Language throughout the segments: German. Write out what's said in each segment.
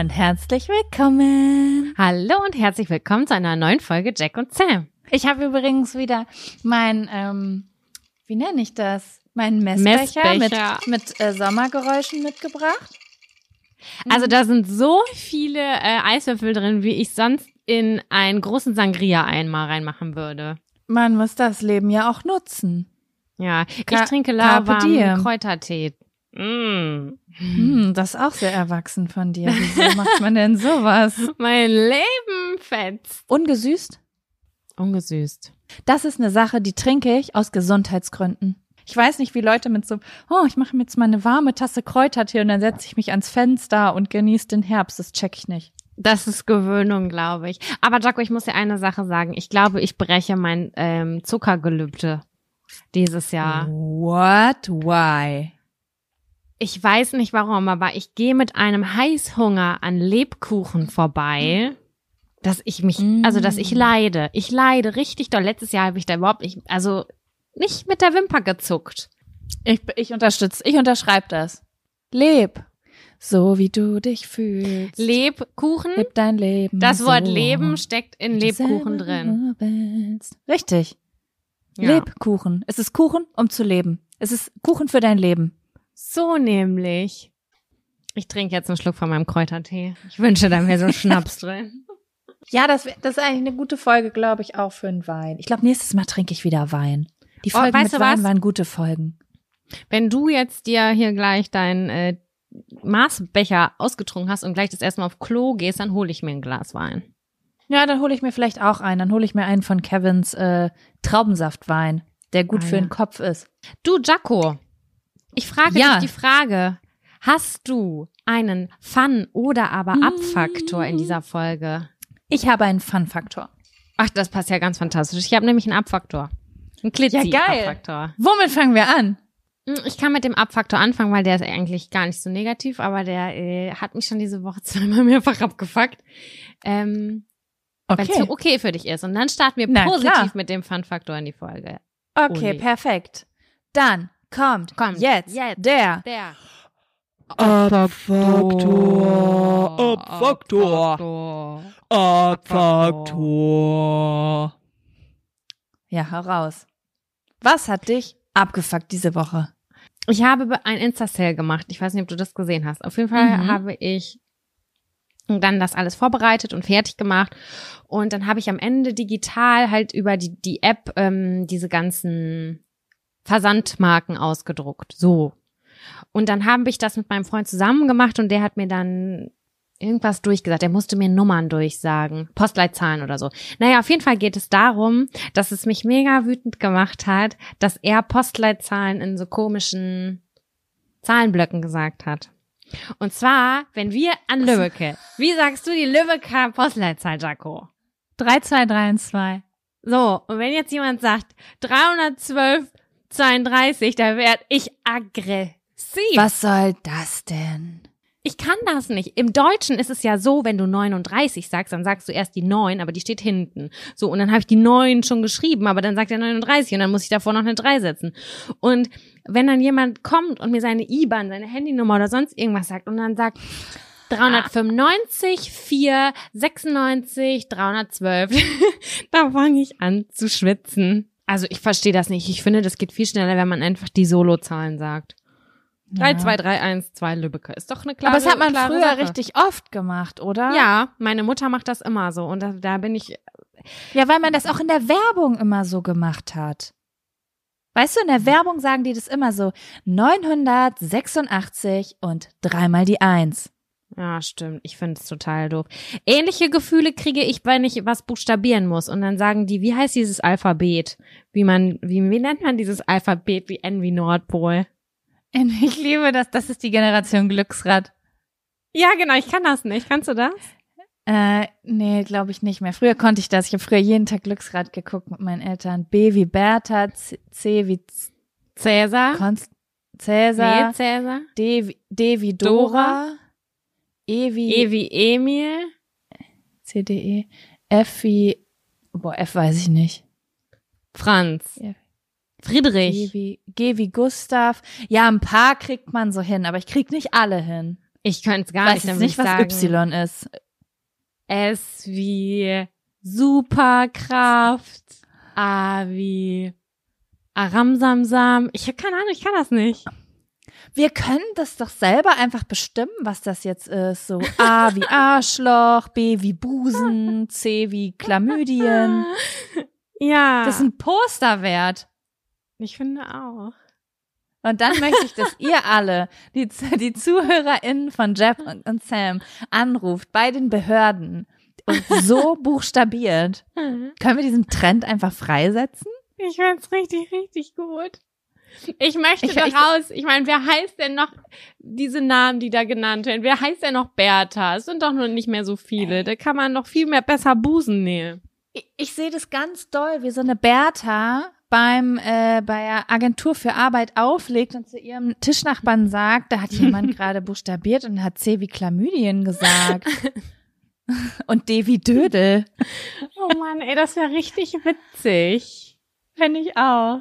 Und herzlich willkommen. Hallo und herzlich willkommen zu einer neuen Folge Jack und Sam. Ich habe übrigens wieder mein, ähm, wie nenne ich das? Meinen Messbecher, Messbecher. mit, mit äh, Sommergeräuschen mitgebracht. Also da sind so viele äh, Eiswürfel drin, wie ich sonst in einen großen Sangria einmal reinmachen würde. Man muss das Leben ja auch nutzen. Ja, ich Ka- trinke lauwarmen. Kräutertee. Mm. Hm, das ist auch sehr erwachsen von dir. Wieso macht man denn sowas? Mein Leben fetzt. Ungesüßt? Ungesüßt. Das ist eine Sache, die trinke ich aus Gesundheitsgründen. Ich weiß nicht, wie Leute mit so, oh, ich mache mir jetzt mal eine warme Tasse Kräutertee und dann setze ich mich ans Fenster und genieße den Herbst. Das check ich nicht. Das ist Gewöhnung, glaube ich. Aber Jaco, ich muss dir eine Sache sagen. Ich glaube, ich breche mein ähm, Zuckergelübde dieses Jahr. What? Why? Ich weiß nicht warum, aber ich gehe mit einem Heißhunger an Lebkuchen vorbei, dass ich mich, Mm. also dass ich leide. Ich leide richtig doll. Letztes Jahr habe ich da überhaupt nicht, also nicht mit der Wimper gezuckt. Ich, ich unterstütze, ich unterschreibe das. Leb, so wie du dich fühlst. Lebkuchen, Leb dein Leben. das so, Wort Leben steckt in Lebkuchen drin. willst. Richtig. Ja. Lebkuchen. Es ist Kuchen, um zu leben. Es ist Kuchen für dein Leben. So nämlich. Ich trinke jetzt einen Schluck von meinem Kräutertee. Ich wünsche, da wäre so Schnaps drin. Ja, das, das ist eigentlich eine gute Folge, glaube ich, auch für einen Wein. Ich glaube, nächstes Mal trinke ich wieder Wein. Die Oh, Folgen weißt mit Wein was? waren gute Folgen. Wenn du jetzt dir hier gleich deinen äh, Maßbecher ausgetrunken hast und gleich das erste Mal auf Klo gehst, dann hole ich mir ein Glas Wein. Ja, dann hole ich mir vielleicht auch einen. Dann hole ich mir einen von Kevins äh, Traubensaftwein, der gut Ah, für ja. den Kopf ist. Du, Jaco, ich frage Ja. dich die Frage, hast du einen Fun- oder aber Abfaktor in dieser Folge? Ich habe einen Fun-Faktor. Ach, das passt ja ganz fantastisch. Ich habe nämlich einen Abfaktor. Ein Ja, geil. Womit fangen wir an? Hm, Ich kann mit dem Abfaktor anfangen, weil der ist eigentlich gar nicht so negativ, aber der äh, hat mich schon diese Woche zweimal mehrfach abgefuckt. Ähm, Wenn es Okay. so okay für dich ist. Und dann starten wir Na, positiv klar. mit dem Fun-Faktor in die Folge. Okay, Uli. perfekt. Dann kommt, Kommt jetzt, jetzt. der Der Abfaktor. Abfaktor. Abfaktor. Ja, heraus. Was hat dich abgefuckt diese Woche? Ich habe ein Insta-Sale gemacht. Ich weiß nicht, ob du das gesehen hast. Auf jeden Fall Mhm. habe ich dann das alles vorbereitet und fertig gemacht. Und dann habe ich am Ende digital halt über die, die App ähm, diese ganzen Versandmarken ausgedruckt. So. Und dann habe ich das mit meinem Freund zusammen gemacht und der hat mir dann irgendwas durchgesagt. Er musste mir Nummern durchsagen, Postleitzahlen oder so. Naja, auf jeden Fall geht es darum, dass es mich mega wütend gemacht hat, dass er Postleitzahlen in so komischen Zahlenblöcken gesagt hat. Und zwar, wenn wir an Lübbecke, wie sagst du die Lübecker Postleitzahl, Jaco? 32312. So, und wenn jetzt jemand sagt 312 32, da werd ich aggressiv. Was soll das denn? Ich kann das nicht. Im Deutschen ist es ja so, wenn du 39 sagst, dann sagst du erst die 9, aber die steht hinten. So, und dann habe ich die 9 schon geschrieben, aber dann sagt er 39 und dann muss ich davor noch eine 3 setzen. Und wenn dann jemand kommt und mir seine IBAN, seine Handynummer oder sonst irgendwas sagt und dann sagt 395, 4, 96, 312, da fange ich an zu schwitzen. Also ich verstehe das nicht. Ich finde, das geht viel schneller, wenn man einfach die Solozahlen sagt. 3, 2, 3, 1, 2 Lübbecke. Ist doch eine klare Aber das hat man früher Sache. richtig oft gemacht, oder? Ja, meine Mutter macht das immer so. Und da, da bin ich, Ja, weil man das auch in der Werbung immer so gemacht hat. Weißt du, in der Werbung sagen die das immer so 986 und dreimal die Eins. Ja, stimmt. Ich finde es total doof. Ähnliche Gefühle kriege ich, wenn ich was buchstabieren muss. Und dann sagen die, wie heißt dieses Alphabet? Wie man, wie, wie nennt man dieses Alphabet wie N wie Nordpol? Ich liebe das, das ist die Generation Glücksrad. Ja, genau. Ich kann das nicht. Kannst du das? Äh, nee, glaube ich nicht mehr. Früher konnte ich das. Ich habe früher jeden Tag Glücksrad geguckt mit meinen Eltern. B wie Bertha, C, C wie Z- Cäsar? Konst Nee, Cäsar, Cäsar. D wie, D wie Dora, E wie E wie Emil. C, D, E, F wie, boah, F weiß ich nicht. Franz. Ja. G Friedrich. wie, G wie Gustav. Ja, ein paar kriegt man so hin, aber ich krieg nicht alle hin. Ich könnte es gar Weiß nicht, dann nicht, was sagen, Y ist. S wie Superkraft. A wie Aramsamsam. Ich habe keine Ahnung, ich kann das nicht. Wir können das doch selber einfach bestimmen, was das jetzt ist. So A wie Arschloch, B wie Busen, C wie Chlamydien. Ja. Das ist ein Poster wert. ich finde auch. Und dann möchte ich, dass ihr alle, die, die ZuhörerInnen von Jeff und, und Sam, anruft bei den Behörden und so buchstabiert. Können wir diesen Trend einfach freisetzen? Ich find's richtig, richtig gut. Ich möchte Ich- doch ich- raus. Ich meine, wer heißt denn noch diese Namen, die da genannt werden? Wer heißt denn noch Bertha? Es sind doch nur nicht mehr so viele. Da kann man noch viel mehr besser Busen nähen. Ich, ich sehe das ganz doll, wie so eine Bertha beim äh, bei der Agentur für Arbeit auflegt und zu ihrem Tischnachbarn sagt, da hat jemand gerade buchstabiert und hat C wie Chlamydien gesagt. und D wie Dödel. Oh Mann, ey, das wäre richtig witzig. Finde ich auch.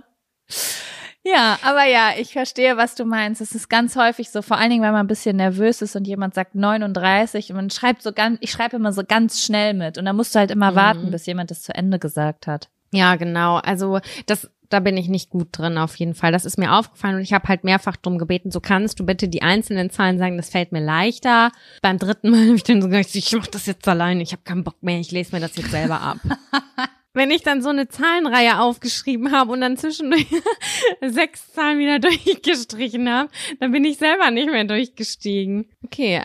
Ja, aber ja, ich verstehe, was du meinst. Es ist ganz häufig so, vor allen Dingen, wenn man ein bisschen nervös ist und jemand sagt 39 und man schreibt so ganz, ich schreibe immer so ganz schnell mit und dann musst du halt immer Mhm. warten, bis jemand das zu Ende gesagt hat. Ja, genau. Also das, da bin ich nicht gut drin auf jeden Fall. Das ist mir aufgefallen und ich habe halt mehrfach drum gebeten, so kannst du bitte die einzelnen Zahlen sagen, das fällt mir leichter. Beim dritten Mal habe ich dann so gesagt, ich mach das jetzt alleine, ich habe keinen Bock mehr, ich lese mir das jetzt selber ab. Wenn ich dann so eine Zahlenreihe aufgeschrieben habe und dann zwischendurch sechs Zahlen wieder durchgestrichen habe, dann bin ich selber nicht mehr durchgestiegen. Okay,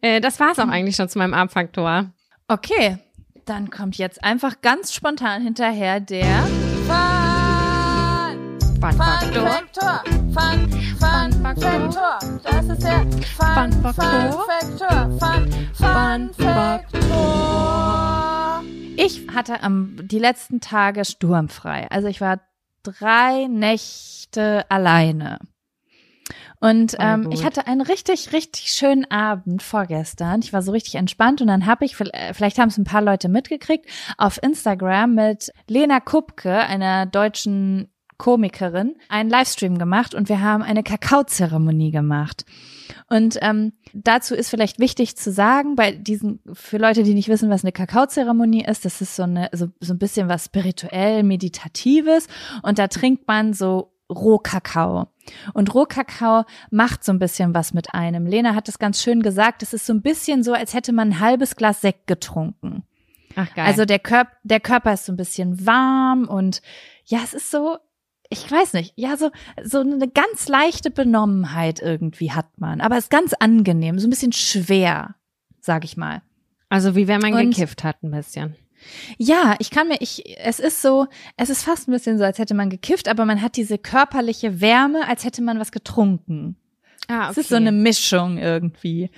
äh, das war's auch eigentlich schon zu meinem Abfaktor. Okay, dann kommt jetzt einfach ganz spontan hinterher der Fun, Fun-Faktor. Faktor. Fun, Fun Faktor. Das ist der Fun, Fun Faktor. Faktor. Fun, Fun Faktor. Ich hatte am die letzten Tage sturmfrei. Also ich war drei Nächte alleine. Und Voll ähm, ich hatte einen richtig, richtig schönen Abend vorgestern. Ich war so richtig entspannt und dann habe ich, äh, vielleicht haben es ein paar Leute mitgekriegt, auf Instagram mit Lena Kupke, einer deutschen Komikerin, einen Livestream gemacht und wir haben eine Kakaozeremonie gemacht. Und ähm, dazu ist vielleicht wichtig zu sagen, bei diesen, für Leute, die nicht wissen, was eine Kakaozeremonie ist, das ist so eine, so, so ein bisschen was spirituell, meditatives und da trinkt man so Rohkakao. Und Rohkakao macht so ein bisschen was mit einem. Lena hat es ganz schön gesagt, es ist so ein bisschen so, als hätte man ein halbes Glas Sekt getrunken. Ach geil. Also der Körper, der Körper ist so ein bisschen warm und ja, es ist so, ich weiß nicht, ja, so, so eine ganz leichte Benommenheit irgendwie hat man, aber es ist ganz angenehm, so ein bisschen schwer, sag ich mal. also wie wenn man Und- gekifft hat ein bisschen. Ja, ich kann mir, ich, es ist so, es ist fast ein bisschen so, als hätte man gekifft, aber man hat diese körperliche Wärme, als hätte man was getrunken. Ah, Es ist so eine Mischung irgendwie.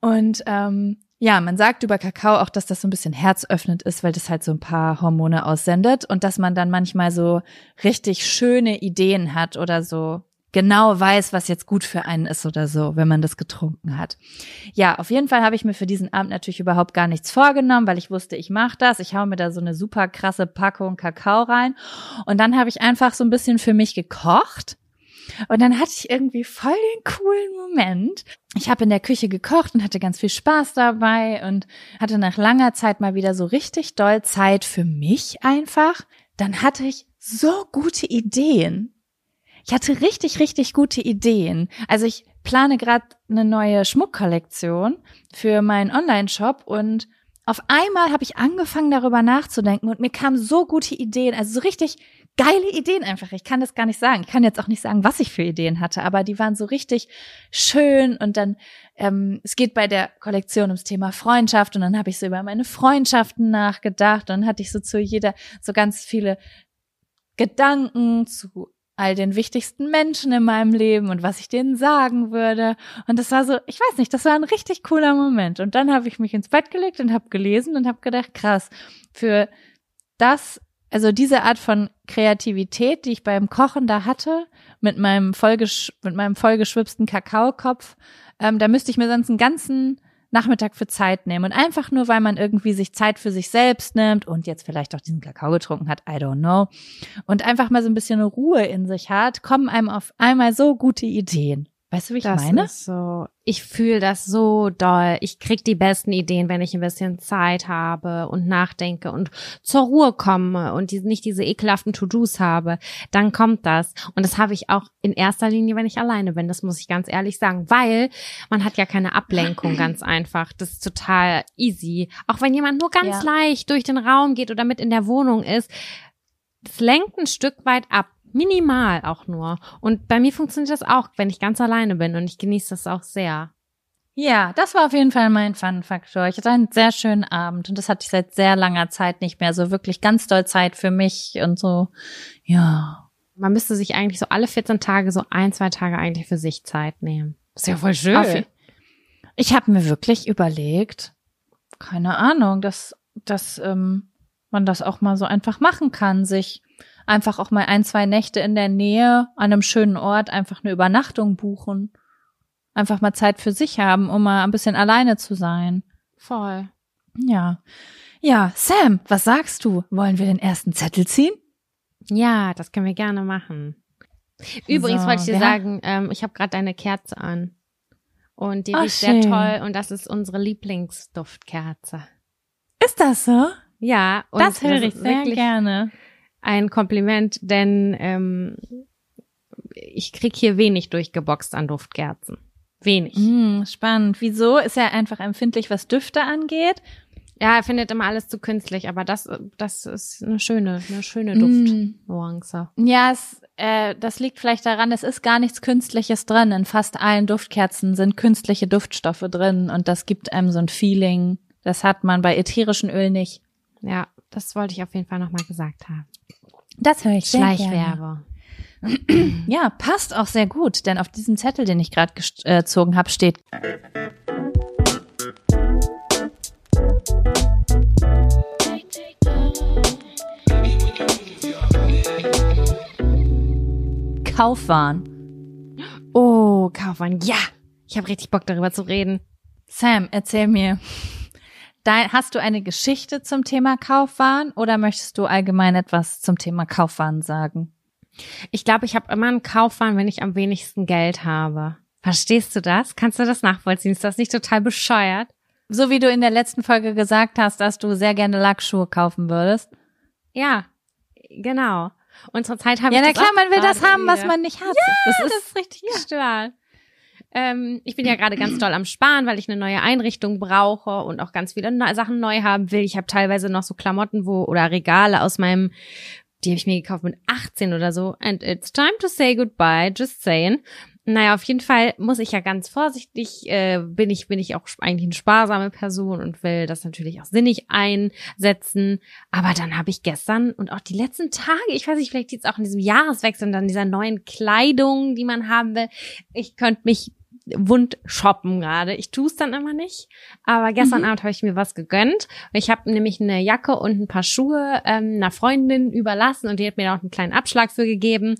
Und ähm, ja, man sagt über Kakao auch, dass das so ein bisschen herzöffnend ist, weil das halt so ein paar Hormone aussendet und dass man dann manchmal so richtig schöne Ideen hat oder so genau weiß, was jetzt gut für einen ist oder so, wenn man das getrunken hat. Ja, auf jeden Fall habe ich mir für diesen Abend natürlich überhaupt gar nichts vorgenommen, weil ich wusste, ich mache das. Ich hau mir da so eine super krasse Packung Kakao rein und dann habe ich einfach so ein bisschen für mich gekocht. Und dann hatte ich irgendwie voll den coolen Moment. Ich habe in der Küche gekocht und hatte ganz viel Spaß dabei und hatte nach langer Zeit mal wieder so richtig doll Zeit für mich einfach. Dann hatte ich so gute Ideen. Ich hatte richtig, richtig gute Ideen. Also ich plane gerade eine neue Schmuckkollektion für meinen Online-Shop und auf einmal habe ich angefangen darüber nachzudenken und mir kamen so gute Ideen, also so richtig geile Ideen einfach. Ich kann das gar nicht sagen. Ich kann jetzt auch nicht sagen, was ich für Ideen hatte, aber die waren so richtig schön und dann ähm, es geht bei der Kollektion ums Thema Freundschaft und dann habe ich so über meine Freundschaften nachgedacht und dann hatte ich so zu jeder so ganz viele Gedanken zu all den wichtigsten Menschen in meinem Leben und was ich denen sagen würde. Und das war so, ich weiß nicht, das war ein richtig cooler Moment. Und dann habe ich mich ins Bett gelegt und habe gelesen und habe gedacht, krass, für das, also diese Art von Kreativität, die ich beim Kochen da hatte, mit meinem vollgesch mit meinem vollgeschwipsten Kakaokopf, ähm, da müsste ich mir sonst einen ganzen Nachmittag für Zeit nehmen. Und einfach nur, weil man irgendwie sich Zeit für sich selbst nimmt und jetzt vielleicht auch diesen Kakao getrunken hat, I don't know. Und einfach mal so ein bisschen Ruhe in sich hat, kommen einem auf einmal so gute Ideen. Weißt du, wie ich das meine? so. Ich fühle das so doll. Ich krieg die besten Ideen, wenn ich ein bisschen Zeit habe und nachdenke und zur Ruhe komme und die, nicht diese ekelhaften To-Dos habe. Dann kommt das. Und das habe ich auch in erster Linie, wenn ich alleine bin. Das muss ich ganz ehrlich sagen, weil man hat ja keine Ablenkung ganz einfach. Das ist total easy. Auch wenn jemand nur ganz Ja. leicht durch den Raum geht oder mit in der Wohnung ist. Das lenkt ein Stück weit ab. Minimal auch nur. Und bei mir funktioniert das auch, wenn ich ganz alleine bin und ich genieße das auch sehr. Ja, das war auf jeden Fall mein Fun-Faktor. Ich hatte einen sehr schönen Abend und das hatte ich seit sehr langer Zeit nicht mehr. So wirklich ganz doll Zeit für mich und so. Ja. Man müsste sich eigentlich so alle 14 Tage so ein, zwei Tage eigentlich für sich Zeit nehmen. ist ja voll schön. Auf Ich habe mir wirklich überlegt, keine Ahnung, dass, dass ähm, man das auch mal so einfach machen kann, sich einfach auch mal ein, zwei Nächte in der Nähe an einem schönen Ort einfach eine Übernachtung buchen. Einfach mal Zeit für sich haben, um mal ein bisschen alleine zu sein. Voll. Ja. Ja, Sam, was sagst du? Wollen wir den ersten Zettel ziehen? Ja, das können wir gerne machen. Übrigens So, wollte ich dir sagen, ähm, ich habe gerade deine Kerze an. Und die Ach, riecht sehr toll und das ist unsere Lieblingsduftkerze. Ist das so? Ja, und das höre ich sehr wirklich gerne. Ein Kompliment, denn ähm, ich krieg hier wenig durchgeboxt an Duftkerzen. Wenig. Hm, spannend. Wieso? Ist er einfach empfindlich, was Düfte angeht? Ja, er findet immer alles zu künstlich, aber das, das ist eine schöne, eine schöne Mm. Duftnuance. Ja, es, äh, das liegt vielleicht daran, es ist gar nichts Künstliches drin. In fast allen Duftkerzen sind künstliche Duftstoffe drin und das gibt einem so ein Feeling. Das hat man bei ätherischen Öl nicht. Ja, das wollte ich auf jeden Fall nochmal gesagt haben. Das höre ich Schleichwerbe. Ja, passt auch sehr gut, denn auf diesem Zettel, den ich gerade äh, gezogen habe, steht Kaufwahn. Oh, Kaufmann, ja! Ich habe richtig Bock darüber zu reden. Sam, erzähl mir. Dein, hast du eine Geschichte zum Thema Kaufwahn oder möchtest du allgemein etwas zum Thema Kaufwahn sagen? Ich glaube, ich habe immer einen Kaufwahn, wenn ich am wenigsten Geld habe. Verstehst du das? Kannst du das nachvollziehen? Ist das nicht total bescheuert? So wie du in der letzten Folge gesagt hast, dass du sehr gerne Lackschuhe kaufen würdest. Ja, genau. Und zur Zeit habe Ja, ich na das klar, man will das haben, was man nicht hat. Ja, das Das ist ist richtig gestört. Ähm, ich bin ja gerade ganz doll am Sparen, weil ich eine neue Einrichtung brauche und auch ganz viele ne Sachen neu haben will. Ich habe teilweise noch so Klamotten wo oder Regale aus meinem, die habe ich mir gekauft mit 18 oder so. And it's time to say goodbye, just saying. Naja, auf jeden Fall muss ich ja ganz vorsichtig, äh, bin ich, bin ich auch eigentlich eine sparsame Person und will das natürlich auch sinnig einsetzen. Aber dann habe ich gestern und auch die letzten Tage, ich weiß nicht, vielleicht jetzt auch in diesem Jahreswechsel und dann dieser neuen Kleidung, die man haben will. Ich könnte mich wund shoppen gerade. Ich tue es dann immer nicht. Aber gestern Abend habe ich mir was gegönnt. Ich habe nämlich eine Jacke und ein paar Schuhe ähm, einer Freundin überlassen und die hat mir auch einen kleinen Abschlag für gegeben.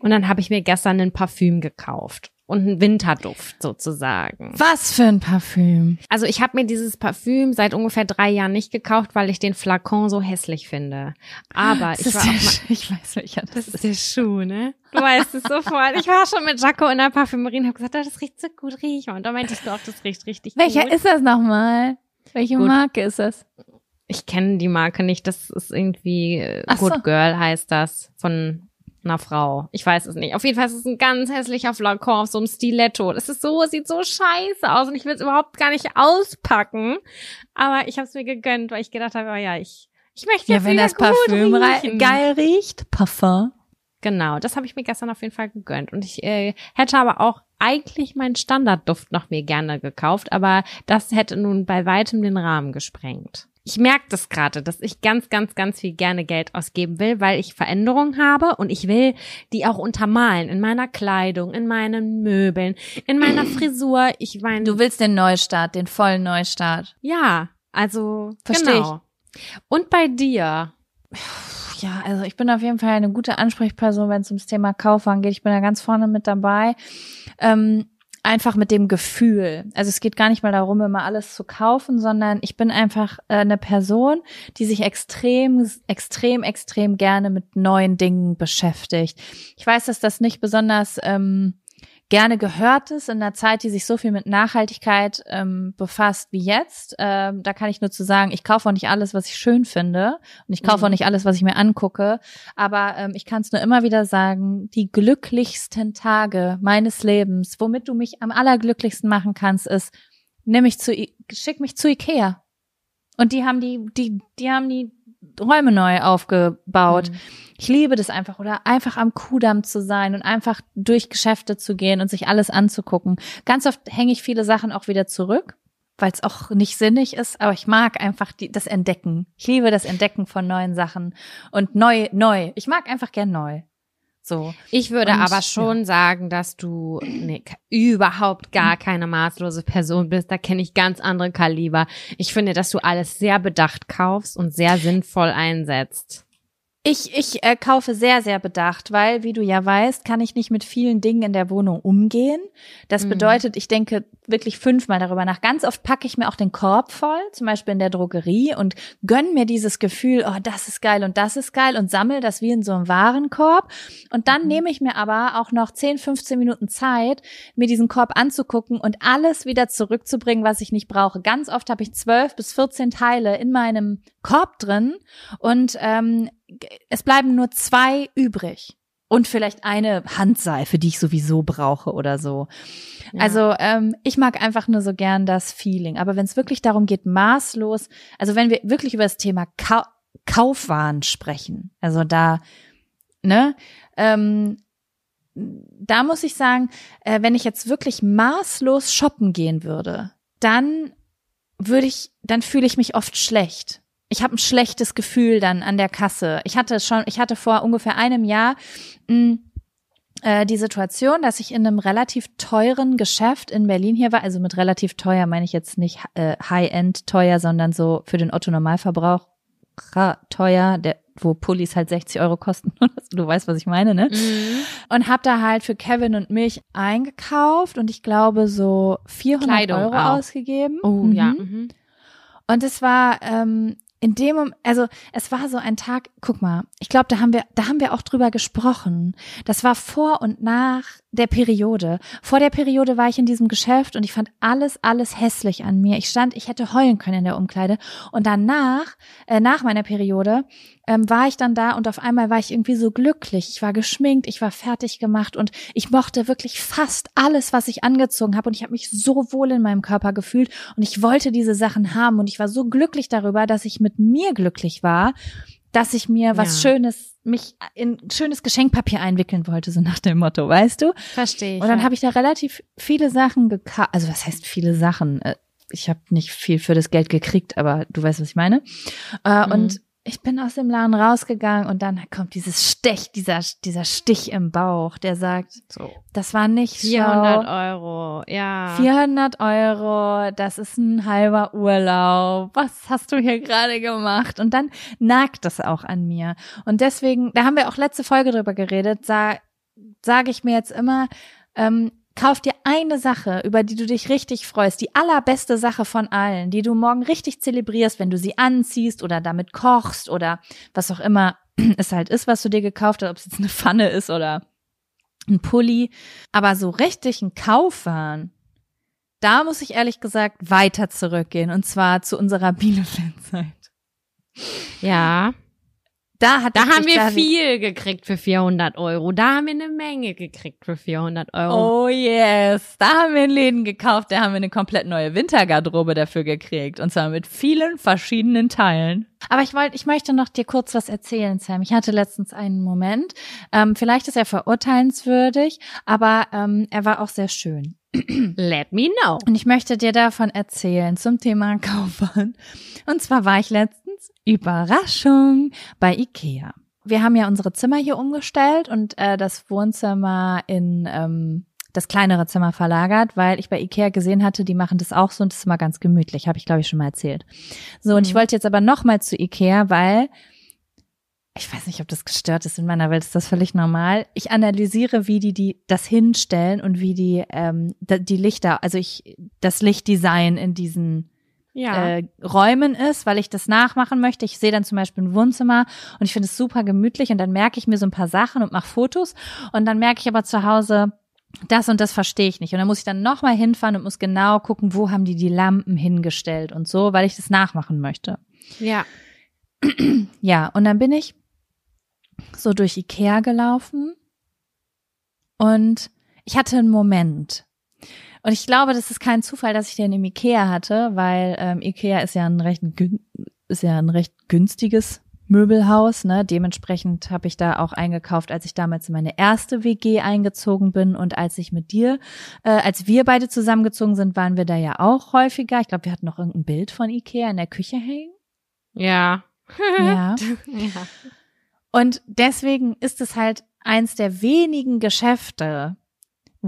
Und dann habe ich mir gestern ein Parfüm gekauft und einen Winterduft sozusagen. Was für ein Parfüm. Also ich habe mir dieses Parfüm seit ungefähr drei Jahren nicht gekauft, weil ich den Flakon so hässlich finde. Aber Das ich war auch mal, ich weiß welcher das, das ist. der Schuh, ne? Du weißt es sofort. Ich war schon mit Jaco in der Parfümerie und habe gesagt, oh, das riecht so gut, riech mal. Und da meinte ich so, auch das riecht richtig Welcher gut. ist das nochmal? Welche Gut. Marke ist das? Ich kenne die Marke nicht. Das ist irgendwie äh, Ach so. Good Girl heißt das von einer Frau. Ich weiß es nicht. Auf jeden Fall ist es ein ganz hässlicher Flakon auf so einem Stiletto. Das ist so, sieht so scheiße aus und ich will es überhaupt gar nicht auspacken. Aber ich habe es mir gegönnt, weil ich gedacht habe, oh ja, ich, ich möchte Ja, jetzt wenn wieder das Parfüm riechen. geil riecht, Parfum. Genau, das habe ich mir gestern auf jeden Fall gegönnt. Und ich äh, hätte aber auch eigentlich meinen Standardduft noch mir gerne gekauft, aber das hätte nun bei weitem den Rahmen gesprengt. Ich merke das gerade, dass ich ganz, ganz, ganz viel gerne Geld ausgeben will, weil ich Veränderungen habe und ich will die auch untermalen in meiner Kleidung, in meinen Möbeln, in meiner Frisur. Ich meine, Du willst den Neustart, den vollen Neustart. ja, also Versteh genau. Und bei dir? Ja, also ich bin auf jeden Fall eine gute Ansprechperson, wenn es ums Thema Kaufwagen geht. Ich bin da ganz vorne mit dabei. Ähm, einfach mit dem Gefühl. Also es geht gar nicht mal darum, immer alles zu kaufen, sondern ich bin einfach äh, eine Person, die sich extrem, extrem, extrem gerne mit neuen Dingen beschäftigt. Ich weiß, dass das nicht besonders ähm, gerne Gehörtes in einer Zeit, die sich so viel mit Nachhaltigkeit ähm, befasst wie jetzt. Ähm, da kann ich nur zu sagen, ich kaufe auch nicht alles, was ich schön finde und ich kaufe Mhm. auch nicht alles, was ich mir angucke. Aber ähm, ich kann es nur immer wieder sagen, die glücklichsten Tage meines Lebens, womit du mich am allerglücklichsten machen kannst, ist, nimm mich zu, I- schick mich zu Ikea. Und die haben die, die, die haben die Räume neu aufgebaut. Mhm. Ich liebe das einfach oder einfach am Kudamm zu sein und einfach durch Geschäfte zu gehen und sich alles anzugucken. Ganz oft hänge ich viele Sachen auch wieder zurück, weil es auch nicht sinnig ist, aber ich mag einfach die, das Entdecken. Ich liebe das Entdecken von neuen Sachen und neu, neu. Ich mag einfach gern neu. So. Ich würde Und, aber schon sagen, dass du nee, überhaupt gar keine maßlose Person bist. Da kenne ich ganz andere Kaliber. Ich finde, dass du alles sehr bedacht kaufst und sehr sinnvoll einsetzt. Ich, ich äh, kaufe sehr, sehr bedacht, weil, wie du ja weißt, kann ich nicht mit vielen Dingen in der Wohnung umgehen. Das Mhm. bedeutet, ich denke wirklich fünfmal darüber nach. Ganz oft packe ich mir auch den Korb voll, zum Beispiel in der Drogerie und gönn mir dieses Gefühl, oh, das ist geil und das ist geil und sammel das wie in so einem Warenkorb. Und dann Mhm. nehme ich mir aber auch noch 10, 15 Minuten Zeit, mir diesen Korb anzugucken und alles wieder zurückzubringen, was ich nicht brauche. Ganz oft habe ich 12 bis 14 Teile in meinem Korb drin und ähm, es bleiben nur zwei übrig. Und vielleicht eine Handseife, die ich sowieso brauche oder so. Ja. Also ähm, ich mag einfach nur so gern das Feeling. Aber wenn es wirklich darum geht, maßlos, also wenn wir wirklich über das Thema Kau Kaufwahn sprechen, also da, ne, ähm, da muss ich sagen, äh, wenn ich jetzt wirklich maßlos shoppen gehen würde, dann würde ich, dann fühle ich mich oft schlecht. Ich habe ein schlechtes Gefühl dann an der Kasse. Ich hatte schon, ich hatte vor ungefähr einem Jahr mh, äh, die Situation, dass ich in einem relativ teuren Geschäft in Berlin hier war. Also mit relativ teuer meine ich jetzt nicht äh, High-End teuer, sondern so für den Otto Normalverbrauch teuer, der, wo Pullis halt 60 Euro kosten. du weißt, was ich meine, ne? Mhm. Und hab da halt für Kevin und mich eingekauft und ich glaube so 400 Kleidung Euro auch. ausgegeben. Oh Mhm. ja. Mhm. Und es war ähm, in dem, also es war so ein Tag. Guck mal, ich glaube, da haben wir, da haben wir auch drüber gesprochen. Das war vor und nach der Periode. Vor der Periode war ich in diesem Geschäft und ich fand alles, alles hässlich an mir. Ich stand, ich hätte heulen können in der Umkleide. Und danach, äh, nach meiner Periode, ähm, war ich dann da und auf einmal war ich irgendwie so glücklich. Ich war geschminkt, ich war fertig gemacht und ich mochte wirklich fast alles, was ich angezogen habe und ich habe mich so wohl in meinem Körper gefühlt und ich wollte diese Sachen haben und ich war so glücklich darüber, dass ich mit mir glücklich war, dass ich mir was Ja. Schönes, mich in schönes Geschenkpapier einwickeln wollte, so nach dem Motto, weißt du? Verstehe ich. Und dann ja. habe ich da relativ viele Sachen gekauft. Also was heißt viele Sachen? Äh, Ich habe nicht viel für das Geld gekriegt, aber du weißt, was ich meine. Äh, Mhm. Und ich bin aus dem Laden rausgegangen und dann kommt dieses Stech, dieser, dieser Stich im Bauch, der sagt, so. das war nicht 400 schlau. Euro, ja. 400 Euro, das ist ein halber Urlaub. Was hast du hier gerade gemacht? Und dann nagt das auch an mir. Und deswegen, da haben wir auch letzte Folge drüber geredet, sage sag ich mir jetzt immer, ähm, kauf dir eine Sache, über die du dich richtig freust, die allerbeste Sache von allen, die du morgen richtig zelebrierst, wenn du sie anziehst oder damit kochst oder was auch immer es halt ist, was du dir gekauft hast, ob es jetzt eine Pfanne ist oder ein Pulli, aber so richtig ein Kaufwahn, da muss ich ehrlich gesagt weiter zurückgehen und zwar zu unserer Bielefeld-Zeit. Ja. Da hat Da haben wir viel gekriegt für 400 Euro. Da haben wir eine Menge gekriegt für 400 Euro. Oh yes, da haben wir in Läden gekauft, da haben wir eine komplett neue Wintergarderobe dafür gekriegt und zwar mit vielen verschiedenen Teilen. Aber ich wollte, ich möchte noch dir kurz was erzählen, Sam. Ich hatte letztens einen Moment. Ähm, vielleicht ist er verurteilenswürdig, aber ähm, er war auch sehr schön. Let me know. Und ich möchte dir davon erzählen zum Thema Kaufmann. Und zwar war ich letztens, Überraschung, bei Ikea. Wir haben ja unsere Zimmer hier umgestellt und äh, das Wohnzimmer in ähm, das kleinere Zimmer verlagert, weil ich bei Ikea gesehen hatte, die machen das auch so und das ist immer ganz gemütlich, habe ich glaube ich schon mal erzählt. So, und ich Mhm. wollte jetzt aber nochmal zu Ikea, weil ich weiß nicht, ob das gestört ist. In meiner Welt ist das völlig normal. Ich analysiere, wie die, die das hinstellen und wie die ähm, die Lichter, also ich das Lichtdesign in diesen Ja. äh, Räumen ist, weil ich das nachmachen möchte. Ich sehe dann zum Beispiel ein Wohnzimmer und ich finde es super gemütlich und dann merke ich mir so ein paar Sachen und mache Fotos und dann merke ich aber zu Hause, das und das verstehe ich nicht. Und dann muss ich dann nochmal hinfahren und muss genau gucken, wo haben die die Lampen hingestellt und so, weil ich das nachmachen möchte. Ja. Ja, und dann bin ich so durch Ikea gelaufen und ich hatte einen Moment. Und ich glaube, das ist kein Zufall, dass ich den im Ikea hatte, weil ähm, Ikea ist ja ein recht ist ja ein recht günstiges Möbelhaus, ne? Dementsprechend habe ich da auch eingekauft, als ich damals in meine erste WG eingezogen bin und als ich mit dir, äh, als wir beide zusammengezogen sind, waren wir da ja auch häufiger. Ich glaube, wir hatten noch irgendein Bild von Ikea in der Küche hängen. Ja. Ja. ja. Und deswegen ist es halt eins der wenigen Geschäfte,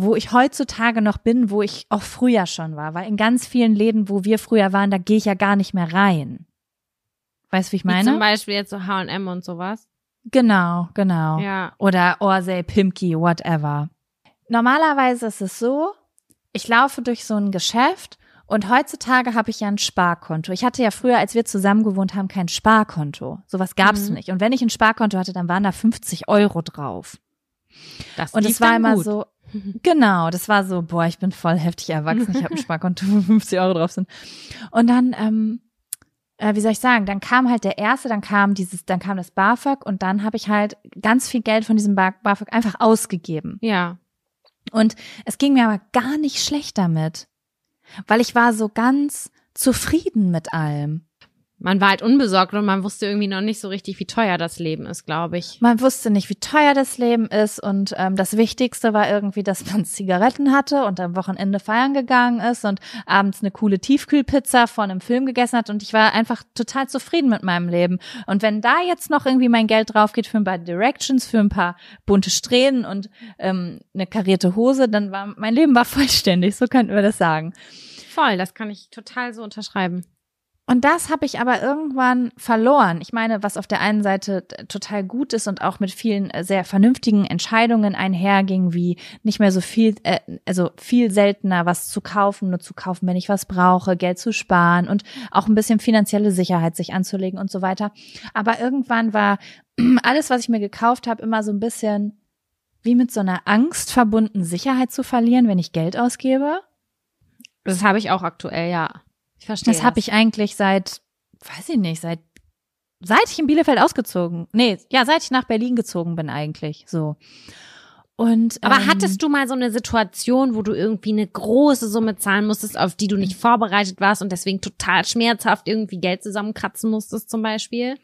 wo ich heutzutage noch bin, wo ich auch früher schon war. Weil in ganz vielen Läden, wo wir früher waren, da gehe ich ja gar nicht mehr rein. Weißt du, wie ich Wie zum meine? Beispiel jetzt so H&M und sowas. Genau, genau. Ja. Oder Orsay, Pimki, whatever. Normalerweise ist es so, ich laufe durch so ein Geschäft und heutzutage habe ich ja ein Sparkonto. Ich hatte ja früher, als wir zusammen gewohnt haben, kein Sparkonto. Sowas gab's Mhm. nicht. Und wenn ich ein Sparkonto hatte, dann waren da 50 Euro drauf. Das Und es war immer gut. so, genau, das war so, boah, ich bin voll heftig erwachsen, ich habe ein Sparkonto, wo 50 Euro drauf sind. Und dann, ähm, äh, wie soll ich sagen, dann kam halt der erste, dann kam dieses, dann kam das BAföG und dann habe ich halt ganz viel Geld von diesem Ba- BAföG einfach ausgegeben. Ja. Und es ging mir aber gar nicht schlecht damit, weil ich war so ganz zufrieden mit allem. Man war halt unbesorgt und man wusste irgendwie noch nicht so richtig, wie teuer das Leben ist, glaube ich. Man wusste nicht, wie teuer das Leben ist und ähm, das Wichtigste war irgendwie, dass man Zigaretten hatte und am Wochenende feiern gegangen ist und abends eine coole Tiefkühlpizza von einem Film gegessen hat und ich war einfach total zufrieden mit meinem Leben. Und wenn da jetzt noch irgendwie mein Geld drauf geht für ein paar Directions, für ein paar bunte Strähnen und ähm, eine karierte Hose, dann war mein Leben war vollständig, so könnten wir das sagen. Voll, das kann ich total so unterschreiben. Und das habe ich aber irgendwann verloren. Ich meine, was auf der einen Seite total gut ist und auch mit vielen äh, sehr vernünftigen Entscheidungen einherging, wie nicht mehr so viel, äh, also viel seltener was zu kaufen, nur zu kaufen, wenn ich was brauche, Geld zu sparen und auch ein bisschen finanzielle Sicherheit sich anzulegen und so weiter. Aber irgendwann war alles, was ich mir gekauft habe, immer so ein bisschen wie mit so einer Angst verbunden, Sicherheit zu verlieren, wenn ich Geld ausgebe. Das habe ich auch aktuell, ja. Verstehe. Das habe ich eigentlich seit, weiß ich nicht, seit seit ich in Bielefeld ausgezogen, nee, ja, seit ich nach Berlin gezogen bin eigentlich, so. Und Aber ähm, hattest du mal so eine Situation, wo du irgendwie eine große Summe zahlen musstest, auf die du nicht vorbereitet warst und deswegen total schmerzhaft irgendwie Geld zusammenkratzen musstest zum Beispiel?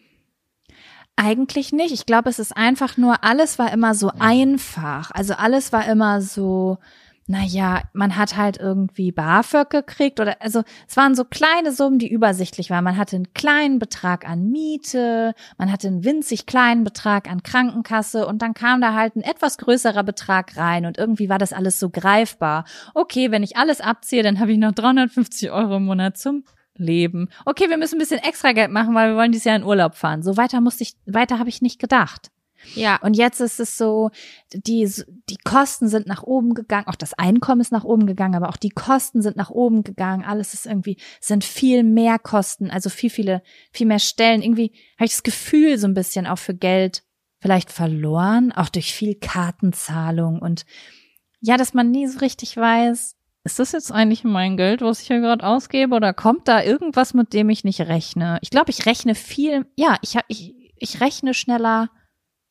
eigentlich nicht. Ich glaube, es ist einfach nur, alles war immer so einfach. Also alles war immer so, naja, man hat halt irgendwie BAföG gekriegt oder also es waren so kleine Summen, die übersichtlich waren. Man hatte einen kleinen Betrag an Miete, man hatte einen winzig kleinen Betrag an Krankenkasse und dann kam da halt ein etwas größerer Betrag rein und irgendwie war das alles so greifbar. Okay, wenn ich alles abziehe, dann habe ich noch 350 Euro im Monat zum Leben. Okay, wir müssen ein bisschen extra Geld machen, weil wir wollen dieses Jahr in Urlaub fahren. So weiter musste ich, weiter habe ich nicht gedacht. Ja. Und jetzt ist es so, die, die Kosten sind nach oben gegangen, auch das Einkommen ist nach oben gegangen, aber auch die Kosten sind nach oben gegangen. Alles ist irgendwie, sind viel mehr Kosten, also viel, viele, viel mehr Stellen. Irgendwie habe ich das Gefühl, so ein bisschen auch für Geld vielleicht verloren, auch durch viel Kartenzahlung und ja, dass man nie so richtig weiß, ist das jetzt eigentlich mein Geld, was ich hier gerade ausgebe, oder kommt da irgendwas, mit dem ich nicht rechne? Ich glaube, ich rechne viel, ja, ich, ich, ich rechne schneller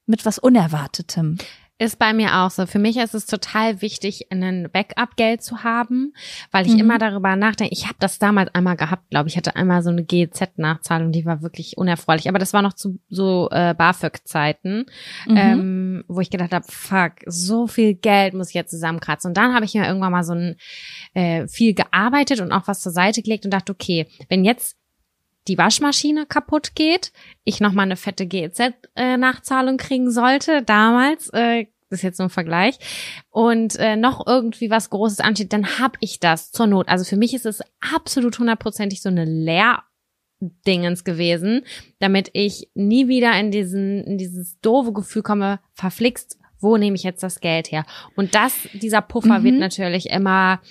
mit was Unerwartetem. Ist bei mir auch so. Für mich ist es total wichtig, ein Backup-Geld zu haben, weil ich Mhm. immer darüber nachdenke. Ich habe das damals einmal gehabt, glaube ich. hatte einmal so eine GEZ-Nachzahlung, die war wirklich unerfreulich. Aber das war noch zu so äh, BAföG-Zeiten, Mhm. ähm, wo ich gedacht habe, fuck, so viel Geld muss ich jetzt zusammenkratzen. Und dann habe ich mir irgendwann mal so ein äh, viel gearbeitet und auch was zur Seite gelegt und dachte, okay, wenn jetzt die Waschmaschine kaputt geht, ich noch mal eine fette GEZ-Nachzahlung kriegen sollte, damals, äh, das ist jetzt so ein Vergleich, und äh, noch irgendwie was Großes ansteht, dann hab ich das zur Not. Also für mich ist es absolut hundertprozentig so eine Leerdingens gewesen, damit ich nie wieder in diesen, in dieses doofe Gefühl komme, verflixt, wo nehme ich jetzt das Geld her? Und das, dieser Puffer Mhm. wird natürlich immer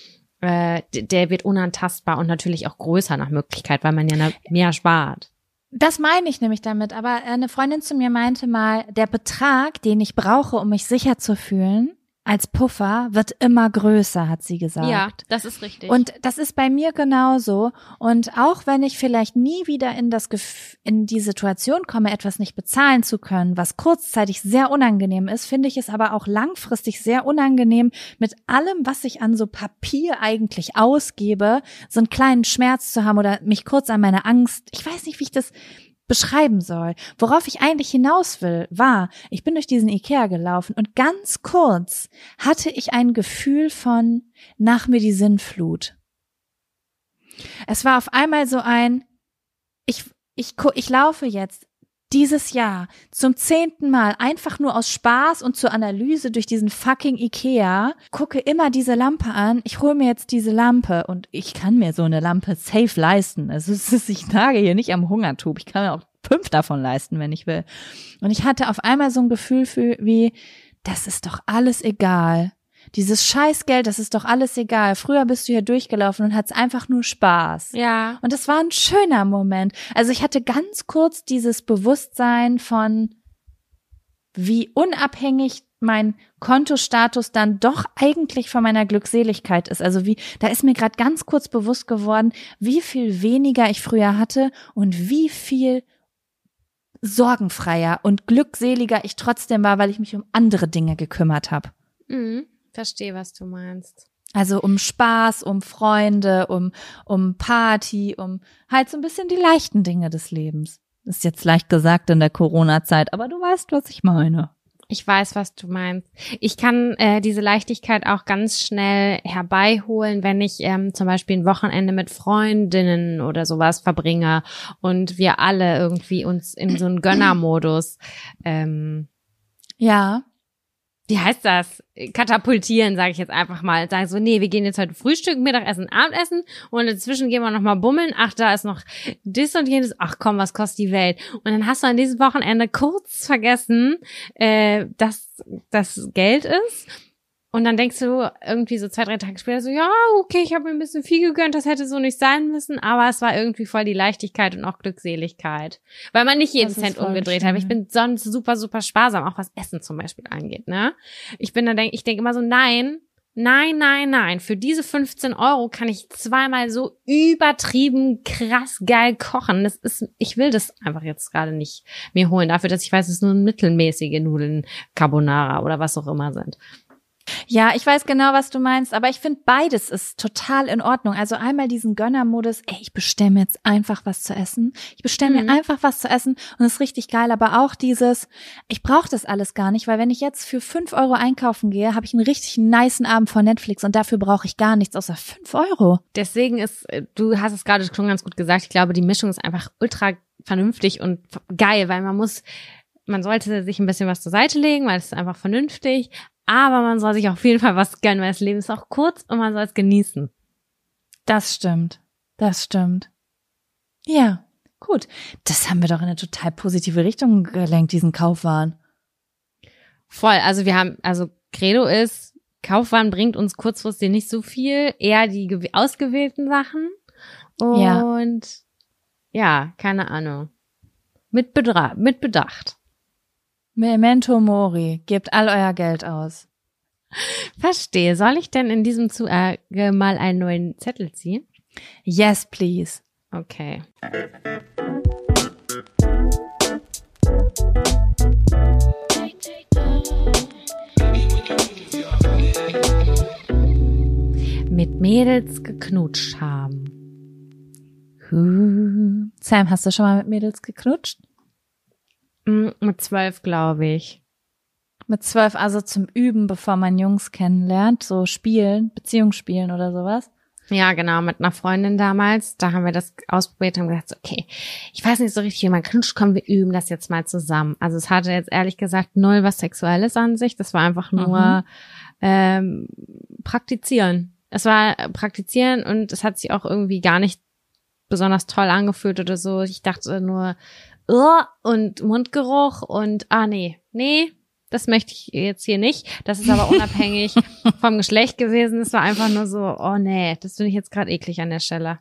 äh, der wird unantastbar und natürlich auch größer nach Möglichkeit, weil man ja na- mehr spart. Das meine ich nämlich damit. Aber eine Freundin zu mir meinte mal, der Betrag, den ich brauche, um mich sicher zu fühlen, als Puffer wird immer größer, hat sie gesagt. Ja, das ist richtig. Und das ist bei mir genauso. Und auch wenn ich vielleicht nie wieder in das Gef in die Situation komme, etwas nicht bezahlen zu können, was kurzzeitig sehr unangenehm ist, finde ich es aber auch langfristig sehr unangenehm, mit allem, was ich an so Papier eigentlich ausgebe, so einen kleinen Schmerz zu haben oder mich kurz an meine Angst. Ich weiß nicht, wie ich das beschreiben soll. Worauf ich eigentlich hinaus will, war, ich bin durch diesen Ikea gelaufen und ganz kurz hatte ich ein Gefühl von nach mir die Sinnflut. Es war auf einmal so ein, ich, ich, ich laufe jetzt dieses Jahr zum zehnten Mal einfach nur aus Spaß und zur Analyse durch diesen fucking Ikea, gucke immer diese Lampe an, ich hole mir jetzt diese Lampe und ich kann mir so eine Lampe safe leisten. Also ich nage hier nicht am Hungertub, ich kann mir auch fünf davon leisten, wenn ich will. Und ich hatte auf einmal so ein Gefühl für, wie, das ist doch alles egal. Dieses Scheißgeld, das ist doch alles egal. Früher bist du hier durchgelaufen und hattest einfach nur Spaß. ja. Und das war ein schöner Moment. Also ich hatte ganz kurz dieses Bewusstsein von, wie unabhängig mein Kontostatus dann doch eigentlich von meiner Glückseligkeit ist. Also wie, da ist mir gerade ganz kurz bewusst geworden, wie viel weniger ich früher hatte und wie viel sorgenfreier und glückseliger ich trotzdem war, weil ich mich um andere Dinge gekümmert habe. Mhm. Verstehe, was du meinst. Also um Spaß, um Freunde, um, um Party, um halt so ein bisschen die leichten Dinge des Lebens. Ist jetzt leicht gesagt in der Corona-Zeit, aber du weißt, was ich meine. Ich weiß, was du meinst. Ich kann äh, diese Leichtigkeit auch ganz schnell herbeiholen, wenn ich ähm, zum Beispiel ein Wochenende mit Freundinnen oder sowas verbringe und wir alle irgendwie uns in so einen Gönnermodus, ähm, Ja, wie heißt das? Katapultieren, sage ich jetzt einfach mal. Sagen so, nee, wir gehen jetzt heute Frühstück, Mittagessen, Abendessen und dazwischen gehen wir noch mal bummeln. Ach, da ist noch das und jenes. Ach komm, was kostet die Welt? Und dann hast du an diesem Wochenende kurz vergessen, äh, dass das Geld ist. Und dann denkst du irgendwie so zwei, drei Tage später so, ja, okay, ich habe mir ein bisschen viel gegönnt, das hätte so nicht sein müssen, aber es war irgendwie voll die Leichtigkeit und auch Glückseligkeit. Weil man nicht jeden Cent umgedreht schön. hat. Ich bin sonst super, super sparsam, auch was Essen zum Beispiel angeht, ne? Ich bin da denk, ich denke immer so, nein, nein, nein, nein, für diese 15 Euro kann ich zweimal so übertrieben krass geil kochen. Das ist, ich will das einfach jetzt gerade nicht mir holen, dafür, dass ich weiß, es nur mittelmäßige Nudeln Carbonara oder was auch immer sind. Ja, ich weiß genau, was du meinst, aber ich finde beides ist total in Ordnung. Also einmal diesen Gönnermodus, ey, ich bestelle mir jetzt einfach was zu essen. Ich bestelle Mhm. mir einfach was zu essen und das ist richtig geil, aber auch dieses, ich brauche das alles gar nicht, weil wenn ich jetzt für fünf Euro einkaufen gehe, habe ich einen richtig nicen Abend vor Netflix und dafür brauche ich gar nichts außer fünf Euro. Deswegen ist, äh, du hast es gerade schon ganz gut gesagt, ich glaube, die Mischung ist einfach ultra vernünftig und geil, weil man muss, man sollte sich ein bisschen was zur Seite legen, weil es ist einfach vernünftig, aber man soll sich auf jeden Fall was gönnen, weil das Leben ist auch kurz und man soll es genießen. Das stimmt. Das stimmt. Ja, gut. Das haben wir doch in eine total positive Richtung gelenkt, diesen Kaufwahn. Voll, also wir haben, also Credo ist, Kaufwahn bringt uns kurzfristig nicht so viel, eher die gew- ausgewählten Sachen Ja. und ja, keine Ahnung. Mit, Bedra mit Bedacht. Memento Mori, gebt all euer Geld aus. Verstehe. Soll ich denn in diesem Zuge mal einen neuen Zettel ziehen? Yes, please. Okay. Mit Mädels geknutscht haben. Huh. Sam, hast du schon mal mit Mädels geknutscht? Mm, Mit zwölf, glaube ich. Mit zwölf, also zum Üben, bevor man Jungs kennenlernt, so spielen, Beziehungsspielen oder sowas. Ja, genau, mit einer Freundin damals. Da haben wir das ausprobiert und gesagt, okay, ich weiß nicht so richtig, wie man knutscht, komm, wir üben das jetzt mal zusammen. Also es hatte jetzt ehrlich gesagt null was Sexuelles an sich. Das war einfach nur Mhm. ähm, praktizieren. Es war praktizieren und es hat sich auch irgendwie gar nicht besonders toll angefühlt oder so. Ich dachte nur, und Mundgeruch und ah nee, nee, das möchte ich jetzt hier nicht. Das ist aber unabhängig vom Geschlecht gewesen. Es war einfach nur so, oh nee, das finde ich jetzt gerade eklig an der Stelle.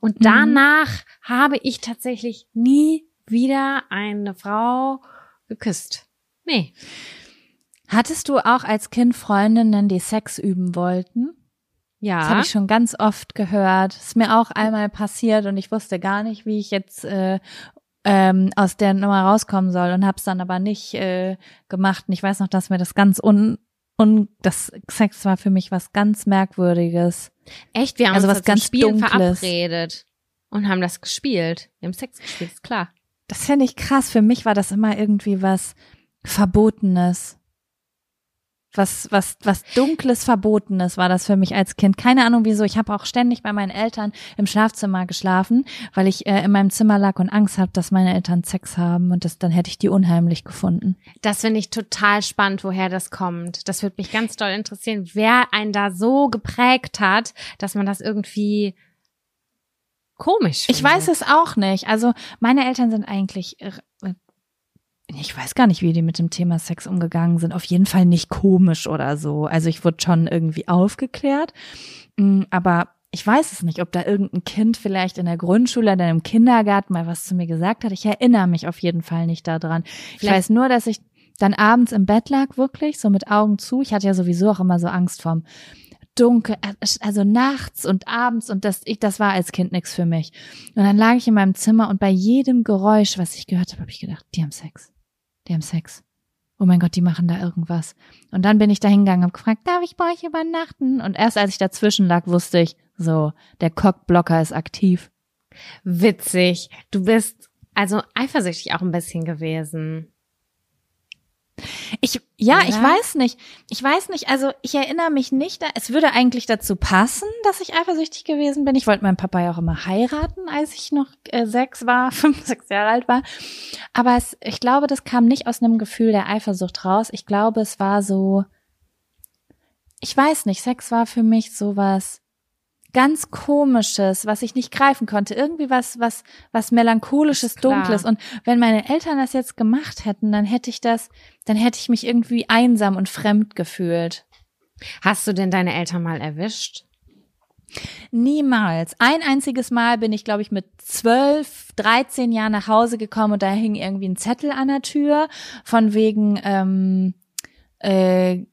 Und Mhm. danach habe ich tatsächlich nie wieder eine Frau geküsst. Nee. Hattest du auch als Kind Freundinnen, die Sex üben wollten? Ja. Das habe ich schon ganz oft gehört. Ist mir auch einmal passiert und ich wusste gar nicht, wie ich jetzt äh, ähm, aus der Nummer rauskommen soll und habe es dann aber nicht äh, gemacht. Und ich weiß noch, dass mir das ganz un und das Sex war für mich was ganz merkwürdiges. Echt? Wir haben Also uns was ganz Spielen Dunkles. verabredet und haben das gespielt. Wir haben Sex gespielt, ist klar. Das finde ich krass. Für mich war das immer irgendwie was Verbotenes. Was, was, was Dunkles, Verbotenes war das für mich als Kind. Keine Ahnung wieso. Ich habe auch ständig bei meinen Eltern im Schlafzimmer geschlafen, weil ich äh, in meinem Zimmer lag und Angst habe, dass meine Eltern Sex haben und das, dann hätte ich die unheimlich gefunden. Das finde ich total spannend, woher das kommt. Das würde mich ganz doll interessieren, wer einen da so geprägt hat, dass man das irgendwie komisch Ich findet. weiß es auch nicht. Also meine Eltern sind eigentlich, ich weiß gar nicht, wie die mit dem Thema Sex umgegangen sind. Auf jeden Fall nicht komisch oder so. Also ich wurde schon irgendwie aufgeklärt, Mm, aber ich weiß es nicht, ob da irgendein Kind vielleicht in der Grundschule oder im Kindergarten mal was zu mir gesagt hat. Ich erinnere mich auf jeden Fall nicht daran. Ich Vielleicht- weiß nur, dass ich dann abends im Bett lag, wirklich, so mit Augen zu. Ich hatte ja sowieso auch immer so Angst vorm dunkel, also nachts und abends und das, ich, das war als Kind nichts für mich. Und dann lag ich in meinem Zimmer und bei jedem Geräusch, was ich gehört habe, habe ich gedacht, die haben Sex. Die haben Sex. Oh mein Gott, die machen da irgendwas. Und dann bin ich da hingegangen und gefragt, darf ich bei euch übernachten? Und erst als ich dazwischen lag, wusste ich, so, der Cockblocker ist aktiv. Witzig. Du bist also eifersüchtig auch ein bisschen gewesen. Ich, ja, Oder? ich weiß nicht. Ich weiß nicht, also ich erinnere mich nicht, es würde eigentlich dazu passen, dass ich eifersüchtig gewesen bin. Ich wollte meinen Papa ja auch immer heiraten, als ich noch äh, sechs war, fünf, sechs Jahre alt war. Aber es, ich glaube, das kam nicht aus einem Gefühl der Eifersucht raus. Ich glaube, es war so, ich weiß nicht, Sex war für mich sowas ganz komisches, was ich nicht greifen konnte. Irgendwie was, was, was melancholisches, dunkles. Und wenn meine Eltern das jetzt gemacht hätten, dann hätte ich das, dann hätte ich mich irgendwie einsam und fremd gefühlt. Hast du denn deine Eltern mal erwischt? Niemals. Ein einziges Mal bin ich, glaube ich, mit zwölf, dreizehn Jahren nach Hause gekommen und da hing irgendwie ein Zettel an der Tür von wegen, ähm, äh,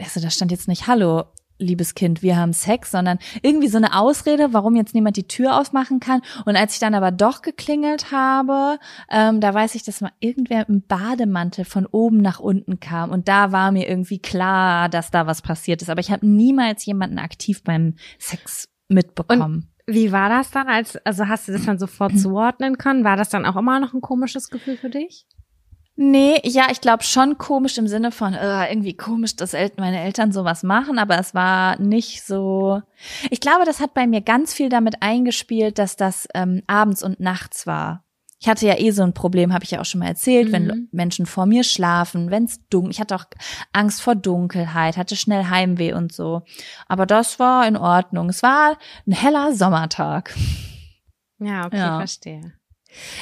also da stand jetzt nicht Hallo, liebes Kind, wir haben Sex, sondern irgendwie so eine Ausrede, warum jetzt niemand die Tür aufmachen kann. Und als ich dann aber doch geklingelt habe, ähm, da weiß ich, dass mal irgendwer im Bademantel von oben nach unten kam. Und da war mir irgendwie klar, dass da was passiert ist. Aber ich habe niemals jemanden aktiv beim Sex mitbekommen. Wie war das dann, als, also hast du das dann sofort zuordnen können? War das dann auch immer noch ein komisches Gefühl für dich? Nee, ja, ich glaube schon komisch im Sinne von äh, irgendwie komisch, dass El meine Eltern sowas machen, aber es war nicht so. Ich glaube, das hat bei mir ganz viel damit eingespielt, dass das ähm, abends und nachts war. Ich hatte ja eh so ein Problem, habe ich ja auch schon mal erzählt, wenn Mhm. Lo- Menschen vor mir schlafen, wenn es dunkel. Ich hatte auch Angst vor Dunkelheit, hatte schnell Heimweh und so. Aber das war in Ordnung. Es war ein heller Sommertag. Ja, okay, Ja. verstehe.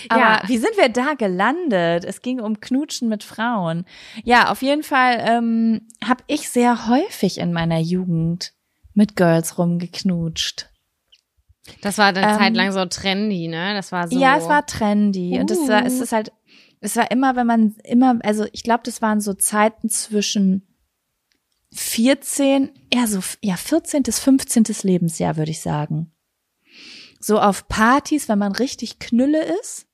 Aber ja, wie sind wir da gelandet? Es ging um Knutschen mit Frauen. Ja, auf jeden Fall ähm, habe ich sehr häufig in meiner Jugend mit Girls rumgeknutscht. das war eine ähm, Zeit lang so trendy, ne? Das war so. Ja, es war trendy und es war, es Uh. ist halt, es war immer, wenn man immer, also ich glaube, das waren so Zeiten zwischen 14, ja so, ja 14. bis 15. Lebensjahr würde ich sagen. So auf Partys, wenn man richtig Knülle ist.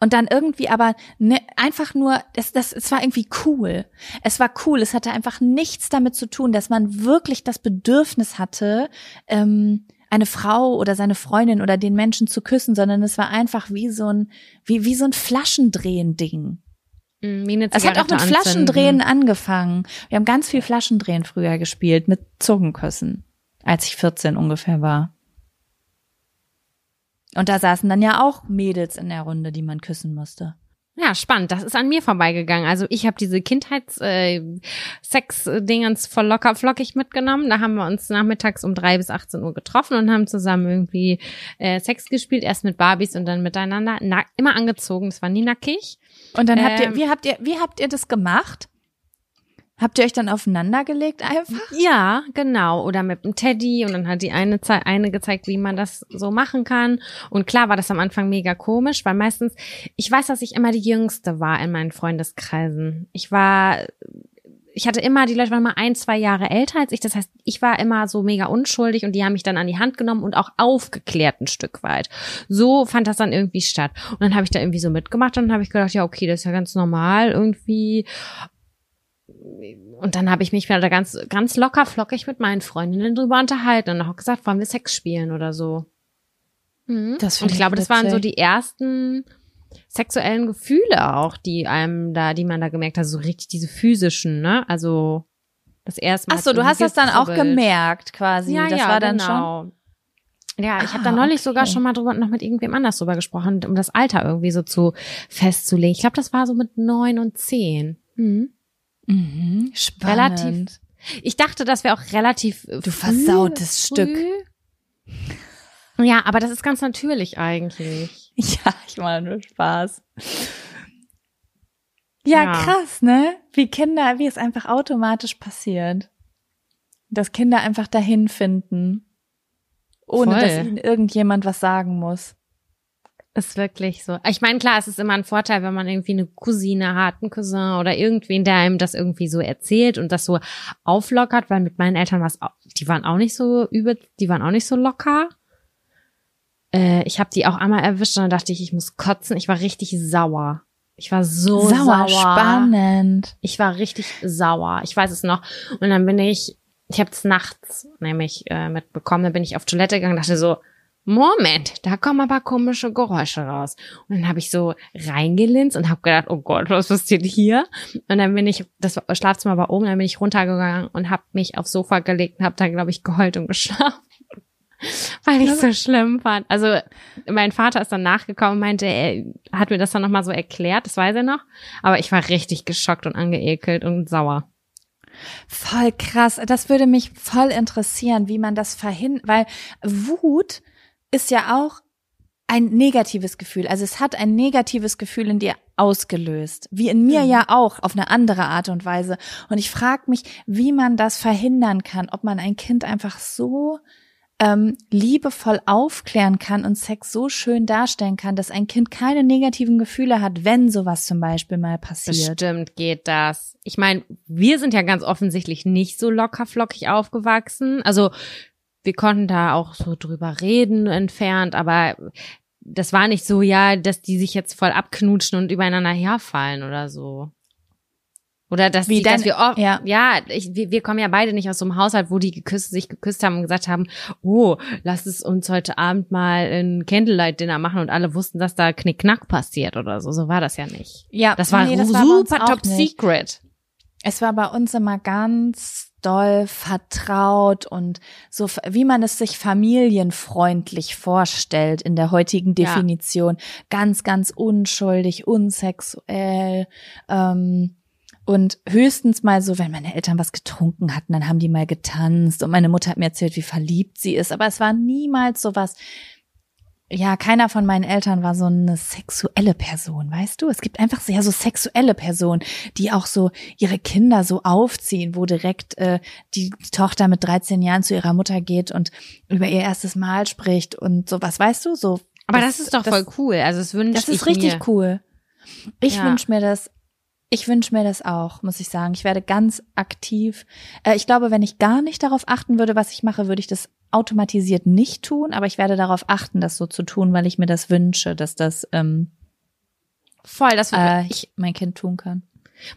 Und dann irgendwie aber ne, einfach nur, das, das, es war irgendwie cool. Es war cool. Es hatte einfach nichts damit zu tun, dass man wirklich das Bedürfnis hatte, ähm, eine Frau oder seine Freundin oder den Menschen zu küssen, sondern es war einfach wie so ein, wie, wie so ein Flaschendrehen-Ding. Eine Es hat auch mit anzünden. Flaschendrehen angefangen. Wir haben ganz viel Flaschendrehen früher gespielt mit Zungenküssen, als ich 14 ungefähr war. Und da saßen dann ja auch Mädels in der Runde, die man küssen musste. Ja, spannend. Das ist an mir vorbeigegangen. Also ich habe diese Kindheits-Sex-Dingens voll locker flockig mitgenommen. Da haben wir uns nachmittags um drei bis 18 Uhr getroffen und haben zusammen irgendwie äh, Sex gespielt. Erst mit Barbies und dann miteinander. Na, immer angezogen. Es war nie nackig. Und dann habt ihr, Ähm. wie habt ihr, wie habt ihr das gemacht? Habt ihr euch dann aufeinander gelegt einfach? Ja, genau. Oder mit einem Teddy und dann hat die eine, eine gezeigt, wie man das so machen kann. Und klar war das am Anfang mega komisch, weil meistens, ich weiß, dass ich immer die Jüngste war in meinen Freundeskreisen. Ich war, ich hatte immer, die Leute waren mal ein, zwei Jahre älter als ich. Das heißt, ich war immer so mega unschuldig und die haben mich dann an die Hand genommen und auch aufgeklärt ein Stück weit. So fand das dann irgendwie statt. Und dann habe ich da irgendwie so mitgemacht und dann habe ich gedacht, ja, okay, das ist ja ganz normal irgendwie und dann habe ich mich wieder da ganz, ganz locker flockig mit meinen Freundinnen drüber unterhalten und auch gesagt, wollen wir Sex spielen oder so. Mhm. Das und ich glaube, das waren so die ersten sexuellen Gefühle auch, die einem da, die man da gemerkt hat, so richtig diese physischen, ne? Also das erste Mal. Ach so, du hast das dann auch gemerkt quasi. Ja, das ja, war dann schon. genau. Ja, ich habe Ah, da neulich sogar okay. schon mal drüber noch mit irgendwem anders drüber gesprochen, um das Alter irgendwie so zu festzulegen. Ich glaube, das war so mit neun und zehn. Mhm. Mhm, spannend. Relativ Ich dachte, das wäre auch relativ. Du früh, versautes früh. Stück. Ja, aber das ist ganz natürlich eigentlich. Ja, ich mache nur Spaß. Ja, Ja. krass, ne? Wie Kinder, wie es einfach automatisch passiert. Dass Kinder einfach dahin finden. Ohne Voll. dass ihnen irgendjemand was sagen muss. Ist wirklich so. Ich meine, klar, es ist immer ein Vorteil, wenn man irgendwie eine Cousine hat, einen Cousin oder irgendwen, der einem das irgendwie so erzählt und das so auflockert, weil mit meinen Eltern war es, auch- die waren auch nicht so übel, die waren auch nicht so locker. Äh, ich habe die auch einmal erwischt und dann dachte ich, ich muss kotzen. Ich war richtig sauer. Ich war so sauer. spannend. Ich war richtig sauer. Ich weiß es noch. Und dann bin ich, ich habe es nachts nämlich äh, mitbekommen, dann bin ich auf Toilette gegangen und dachte so, Moment, da kommen aber komische Geräusche raus. Und dann habe ich so reingelinst und habe gedacht, oh Gott, was passiert hier? Und dann bin ich, das Schlafzimmer war oben, dann bin ich runtergegangen und habe mich aufs Sofa gelegt und habe da, glaube ich, geheult und geschlafen. Weil ich so schlimm fand. Also mein Vater ist dann nachgekommen meinte, er hat mir das dann nochmal so erklärt, das weiß er noch. Aber ich war richtig geschockt und angeekelt und sauer. Voll krass. Das würde mich voll interessieren, wie man das verhindert, weil Wut ist ja auch ein negatives Gefühl. Also es hat ein negatives Gefühl in dir ausgelöst, wie in mir Mhm. ja auch auf eine andere Art und Weise. Und ich frage mich, wie man das verhindern kann, ob man ein Kind einfach so ähm, liebevoll aufklären kann und Sex so schön darstellen kann, dass ein Kind keine negativen Gefühle hat, wenn sowas zum Beispiel mal passiert. Bestimmt geht das. Ich meine, wir sind ja ganz offensichtlich nicht so lockerflockig aufgewachsen. Also wir konnten da auch so drüber reden entfernt, aber das war nicht so, ja, dass die sich jetzt voll abknutschen und übereinander herfallen oder so. Oder dass, Wie die, dass wir oft, ja. ja, ich, wir, wir kommen ja beide nicht aus so einem Haushalt, wo die geküsst, sich geküsst haben und gesagt haben, oh, lass es uns heute Abend mal ein Candlelight-Dinner machen und alle wussten, dass da Knickknack passiert oder so. So war das ja nicht. Ja, Das war nee, das war super auch top nicht. secret. Es war bei uns immer ganz doll vertraut und so, wie man es sich familienfreundlich vorstellt in der heutigen Ja. Definition. Ganz, ganz unschuldig, unsexuell. Ähm, und höchstens mal so, wenn meine Eltern was getrunken hatten, dann haben die mal getanzt und meine Mutter hat mir erzählt, wie verliebt sie ist. Aber es war niemals so was, ja, keiner von meinen Eltern war so eine sexuelle Person, weißt du? Es gibt einfach sehr so sexuelle Personen, die auch so ihre Kinder so aufziehen, wo direkt äh, die Tochter mit 13 Jahren zu ihrer Mutter geht und über ihr erstes Mal spricht und sowas, weißt du? So. Aber das, ist doch voll cool. Also es wünsche Das ist ich richtig mir. cool. Ich Ja. wünsch mir das. Ich wünsch mir das auch, muss ich sagen. Ich werde ganz aktiv. Äh, ich glaube, wenn ich gar nicht darauf achten würde, was ich mache, würde ich das automatisiert nicht tun. Aber ich werde darauf achten, das so zu tun, weil ich mir das wünsche, dass das ähm, Voll, das äh, ich, mein Kind tun kann.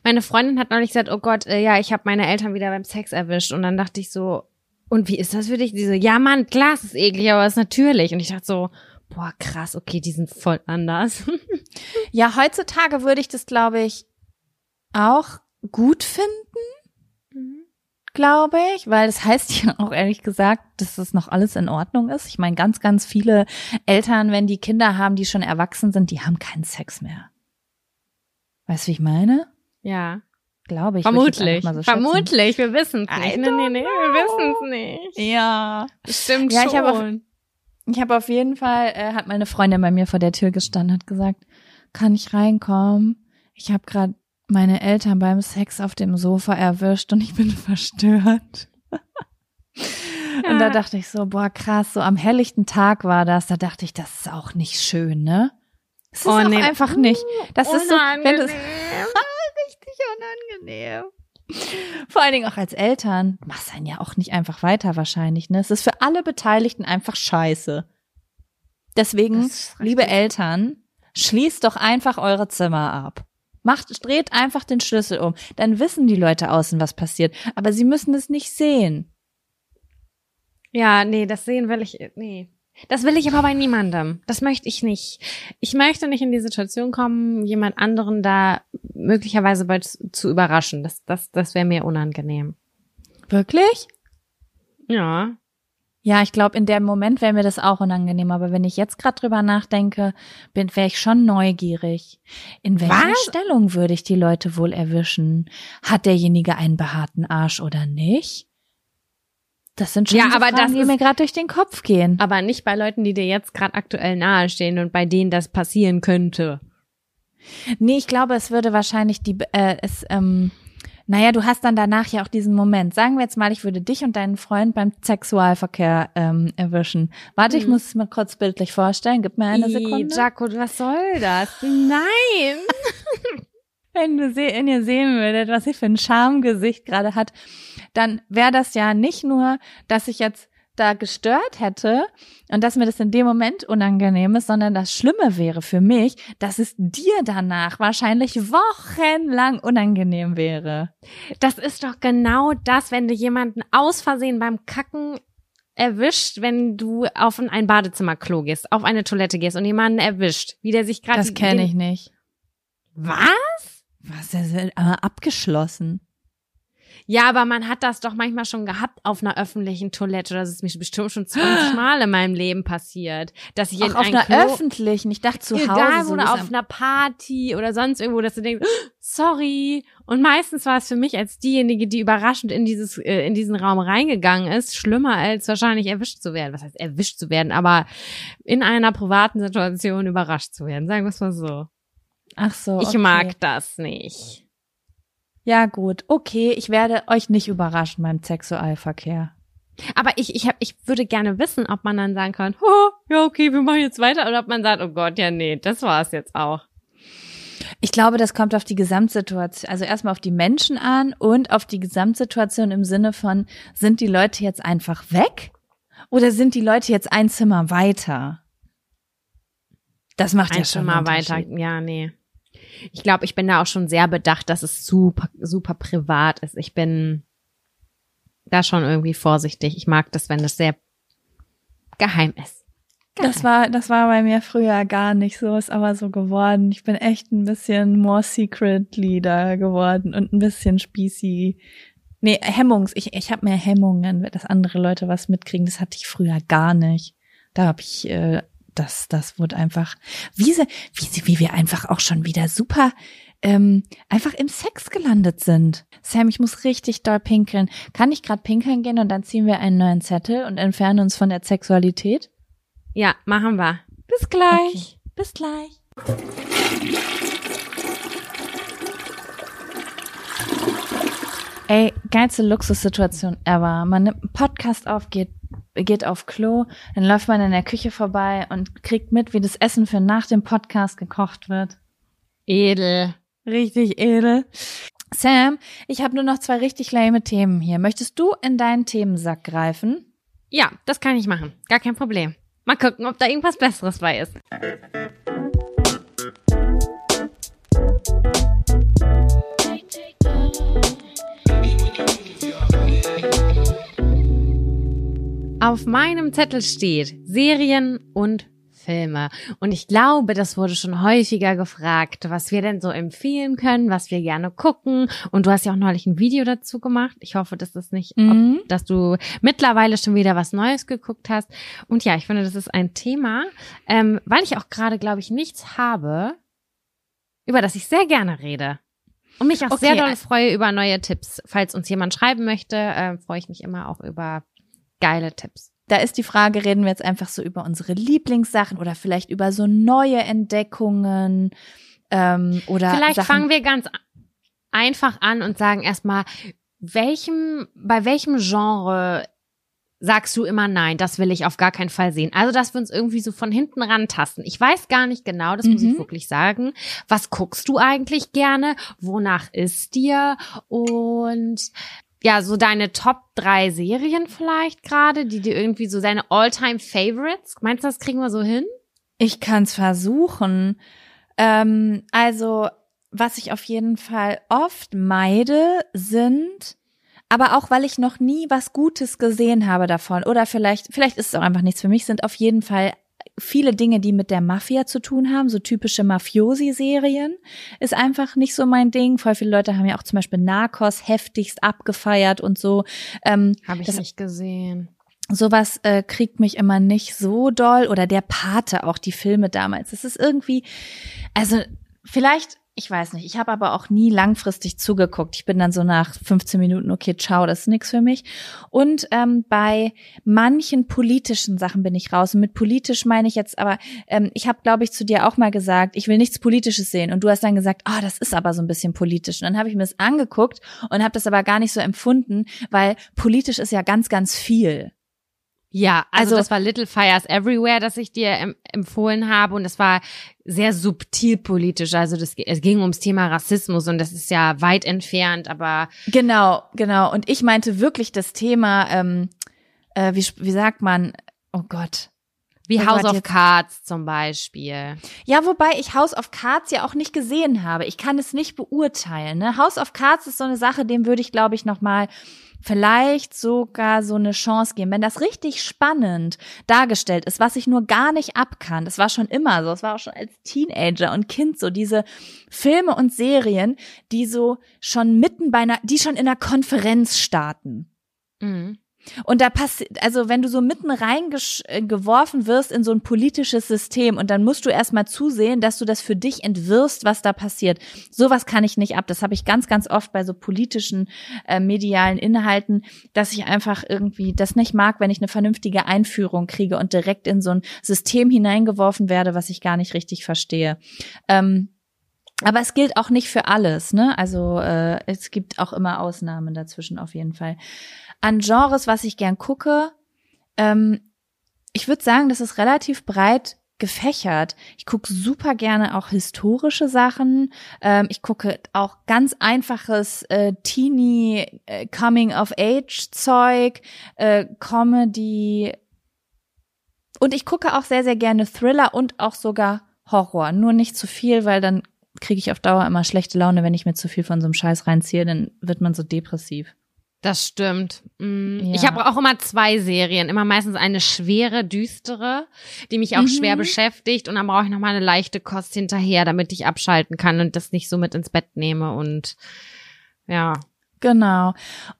meine Freundin hat neulich gesagt, oh Gott, äh, ja, ich habe meine Eltern wieder beim Sex erwischt und dann dachte ich so, und wie ist das für dich? Die so, ja, Mann, klar, es ist eklig, aber es ist natürlich. Und ich dachte so, boah, krass, okay, die sind voll anders. Ja, heutzutage würde ich das, glaube ich, auch gut finden, glaube ich, weil das heißt ja auch ehrlich gesagt, dass das noch alles in Ordnung ist. Ich meine, ganz, ganz viele Eltern, wenn die Kinder haben, die schon erwachsen sind, die haben keinen Sex mehr. Weißt du, wie ich meine? Ja, Glaube ich. ich vermutlich. mal so vermutlich, wir wissen es nicht. Nee, nee, nee, wir wissen es nicht. Ja. Stimmt Ja, ich schon. habe auf- Ich habe auf jeden Fall, äh, hat meine Freundin bei mir vor der Tür gestanden, hat gesagt, kann ich reinkommen? Ich habe gerade meine Eltern beim Sex auf dem Sofa erwischt und ich bin verstört. Und da dachte ich so, boah, krass, so am helllichten Tag war das, da dachte ich, das ist auch nicht schön, ne? Das ist Oh, auch nee. einfach nicht. Das ist so, wenn du Unangenehm. richtig unangenehm. Vor allen Dingen auch als Eltern. Machst einen ja auch nicht einfach weiter wahrscheinlich, ne? Es ist für alle Beteiligten einfach scheiße. Deswegen, liebe Eltern, schließt doch einfach eure Zimmer ab. Macht, dreht einfach den Schlüssel um. Dann wissen die Leute außen, was passiert. Aber sie müssen es nicht sehen. Ja, nee, das sehen will ich, nee. Das will ich aber bei niemandem. Das möchte ich nicht. Ich möchte nicht in die Situation kommen, jemand anderen da möglicherweise zu, zu überraschen. Das, das, das wäre mir unangenehm. Wirklich? Ja. Ja, ich glaube, in dem Moment wäre mir das auch unangenehm. Aber wenn ich jetzt gerade drüber nachdenke, bin, wäre ich schon neugierig. In welcher Was? Stellung würde ich die Leute wohl erwischen? Hat derjenige einen behaarten Arsch oder nicht? Das sind schon Ja, so aber Fragen, das die ist- mir gerade durch den Kopf gehen. Aber nicht bei Leuten, die dir jetzt gerade aktuell nahestehen und bei denen das passieren könnte. Nee, ich glaube, es würde wahrscheinlich die, äh, es, ähm, naja, du hast dann danach ja auch diesen Moment. Sagen wir jetzt mal, ich würde dich und deinen Freund beim Sexualverkehr ähm, erwischen. Warte, ich Mhm. muss es mir kurz bildlich vorstellen. Gib mir eine Ih, Sekunde. Jaco, was soll das? Nein. Wenn du se wenn ihr sehen würdet, was sie für ein Schamgesicht gerade hat, dann wäre das ja nicht nur, dass ich jetzt da gestört hätte und dass mir das in dem Moment unangenehm ist, sondern das Schlimme wäre für mich, dass es dir danach wahrscheinlich wochenlang unangenehm wäre. Das ist doch genau das, wenn du jemanden aus Versehen beim Kacken erwischt, wenn du auf ein- Badezimmerklo gehst, auf eine Toilette gehst und jemanden erwischt, wie der sich gerade Das kenne ich nicht. Was? Was ist denn aber abgeschlossen? Ja, aber man hat das doch manchmal schon gehabt auf einer öffentlichen Toilette. Das ist mir bestimmt schon 20 Mal in meinem Leben passiert, dass ich in Auch auf ein einer Klo öffentlichen, ich dachte zu egal Hause. so oder auf einer Party oder sonst irgendwo, dass du denkst, sorry. Und meistens war es für mich als diejenige, die überraschend in dieses äh, in diesen Raum reingegangen ist, schlimmer als wahrscheinlich erwischt zu werden. Was heißt erwischt zu werden, aber in einer privaten Situation überrascht zu werden. Sagen wir es mal so. Ach so. Ich okay. mag das nicht. Ja, gut. Okay, ich werde euch nicht überraschen beim Sexualverkehr. Aber ich, ich, hab, ich würde gerne wissen, ob man dann sagen kann, oh, ja, okay, wir machen jetzt weiter, oder ob man sagt, oh Gott, ja, nee, das war's jetzt auch. Ich glaube, das kommt auf die Gesamtsituation, also erstmal auf die Menschen an und auf die Gesamtsituation im Sinne von, sind die Leute jetzt einfach weg oder sind die Leute jetzt ein Zimmer weiter? Das macht ja Ein schon Zimmer weiter, ja, nee. Ich glaube, ich bin da auch schon sehr bedacht, dass es super, super privat ist. Ich bin da schon irgendwie vorsichtig. Ich mag das, wenn es sehr geheim ist. Das war, das war bei mir früher gar nicht so, ist aber so geworden. Ich bin echt ein bisschen more secret leader geworden und ein bisschen spießy. Nee, Hemmungs. Ich, ich habe mehr Hemmungen, dass andere Leute was mitkriegen. Das hatte ich früher gar nicht. Da habe ich, äh, das, das wurde einfach, wie, sie, wie, sie, wie wir einfach auch schon wieder super ähm, einfach im Sex gelandet sind. Sam, ich muss richtig doll pinkeln. Kann ich gerade pinkeln gehen und dann ziehen wir einen neuen Zettel und entfernen uns von der Sexualität? Ja, machen wir. Bis gleich. Bis gleich. Ey, geilste Luxussituation ever. Man nimmt einen Podcast auf, geht, geht auf Klo, dann läuft man in der Küche vorbei und kriegt mit, wie das Essen für nach dem Podcast gekocht wird. Edel. Richtig edel. Sam, ich habe nur noch zwei richtig lame Themen hier. Möchtest du in deinen Themensack greifen? Ja, das kann ich machen. Gar kein Problem. Mal gucken, ob da irgendwas Besseres bei ist. Auf meinem Zettel steht Serien und Filme. Und ich glaube, das wurde schon häufiger gefragt, was wir denn so empfehlen können, was wir gerne gucken. Und du hast ja auch neulich ein Video dazu gemacht. Ich hoffe, dass das nicht, Mhm. ob, dass du mittlerweile schon wieder was Neues geguckt hast. Und ja, ich finde, das ist ein Thema, ähm, weil ich auch gerade, glaube ich, nichts habe, über das ich sehr gerne rede. Und mich auch sehr Okay, doll äh, freue über neue Tipps. Falls uns jemand schreiben möchte, äh, freue ich mich immer auch über geile Tipps. Da ist die Frage, reden wir jetzt einfach so über unsere Lieblingssachen oder vielleicht über so neue Entdeckungen ähm, oder Vielleicht Sachen, fangen wir ganz, einfach an und sagen erstmal, welchem, bei welchem Genre sagst du immer nein, das will ich auf gar keinen Fall sehen. Also, dass wir uns irgendwie so von hinten rantasten. Ich weiß gar nicht genau, das muss ich Mhm. wirklich sagen. Was guckst du eigentlich gerne? Wonach ist dir? Und ja, so deine Top drei Serien vielleicht gerade, die dir irgendwie so deine All-Time Favorites. Meinst du, das kriegen wir so hin? Ich kann's versuchen. Ähm, also, was ich auf jeden Fall oft meide, sind, aber auch weil ich noch nie was Gutes gesehen habe davon, oder vielleicht, vielleicht ist es auch einfach nichts für mich, sind auf jeden Fall viele Dinge, die mit der Mafia zu tun haben, so typische Mafiosi-Serien, ist einfach nicht so mein Ding. Voll viele Leute haben ja auch zum Beispiel Narcos heftigst abgefeiert und so. Ähm, Habe ich Das- nicht gesehen. sowas äh, kriegt mich immer nicht so doll oder der Pate auch die Filme damals. Es ist irgendwie also vielleicht ich weiß nicht, ich habe aber auch nie langfristig zugeguckt. Ich bin dann so nach 15 Minuten, okay, ciao, das ist nix für mich. Und ähm, bei manchen politischen Sachen bin ich raus. Und mit politisch meine ich jetzt aber, ähm, ich habe, glaube ich, zu dir auch mal gesagt, ich will nichts Politisches sehen. Und du hast dann gesagt, ah, das ist aber so ein bisschen politisch. Und dann habe ich mir das angeguckt und habe das aber gar nicht so empfunden, weil politisch ist ja ganz, ganz viel. Ja, also, Also- das war Little Fires Everywhere, das ich dir em empfohlen habe und das war sehr subtil politisch. Also das, es ging ums Thema Rassismus und das ist ja weit entfernt, aber Genau, genau. Und ich meinte wirklich das Thema, ähm, äh, wie, wie sagt man, oh Gott. wie Oh House Gott, of Cards zum Beispiel. Ja, wobei ich House of Cards ja auch nicht gesehen habe. Ich kann es nicht beurteilen. Ne? House of Cards ist so eine Sache, dem würde ich, glaube ich, noch mal vielleicht sogar so eine Chance geben. Wenn das richtig spannend dargestellt ist, was ich nur gar nicht abkann, das war schon immer so, es war auch schon als Teenager und Kind so, diese Filme und Serien, die so schon mitten bei einer, die schon in einer Konferenz starten. Mhm. Und da passiert, also wenn du so mitten reingeworfen wirst in so ein politisches System und dann musst du erstmal zusehen, dass du das für dich entwirrst, was da passiert. Sowas kann ich nicht ab. Das habe ich ganz, ganz oft bei so politischen äh, medialen Inhalten, dass ich einfach irgendwie das nicht mag, wenn ich eine vernünftige Einführung kriege und direkt in so ein System hineingeworfen werde, was ich gar nicht richtig verstehe. Ähm, aber es gilt auch nicht für alles, ne? Also äh, es gibt auch immer Ausnahmen dazwischen auf jeden Fall. An Genres, was ich gern gucke, ähm, ich würde sagen, das ist relativ breit gefächert. Ich gucke super gerne auch historische Sachen. Ähm, ich gucke auch ganz einfaches äh, Teenie äh, Coming of Age Zeug, äh, Comedy und ich gucke auch sehr sehr gerne Thriller und auch sogar Horror. Nur nicht zu viel, weil dann kriege ich auf Dauer immer schlechte Laune, wenn ich mir zu viel von so einem Scheiß reinziehe, dann wird man so depressiv. Das stimmt. Mm. Ja. Ich habe auch immer zwei Serien. Immer meistens eine schwere, düstere, die mich auch Mhm. schwer beschäftigt. Und dann brauche ich noch mal eine leichte Kost hinterher, damit ich abschalten kann und das nicht so mit ins Bett nehme. Und ja. Genau.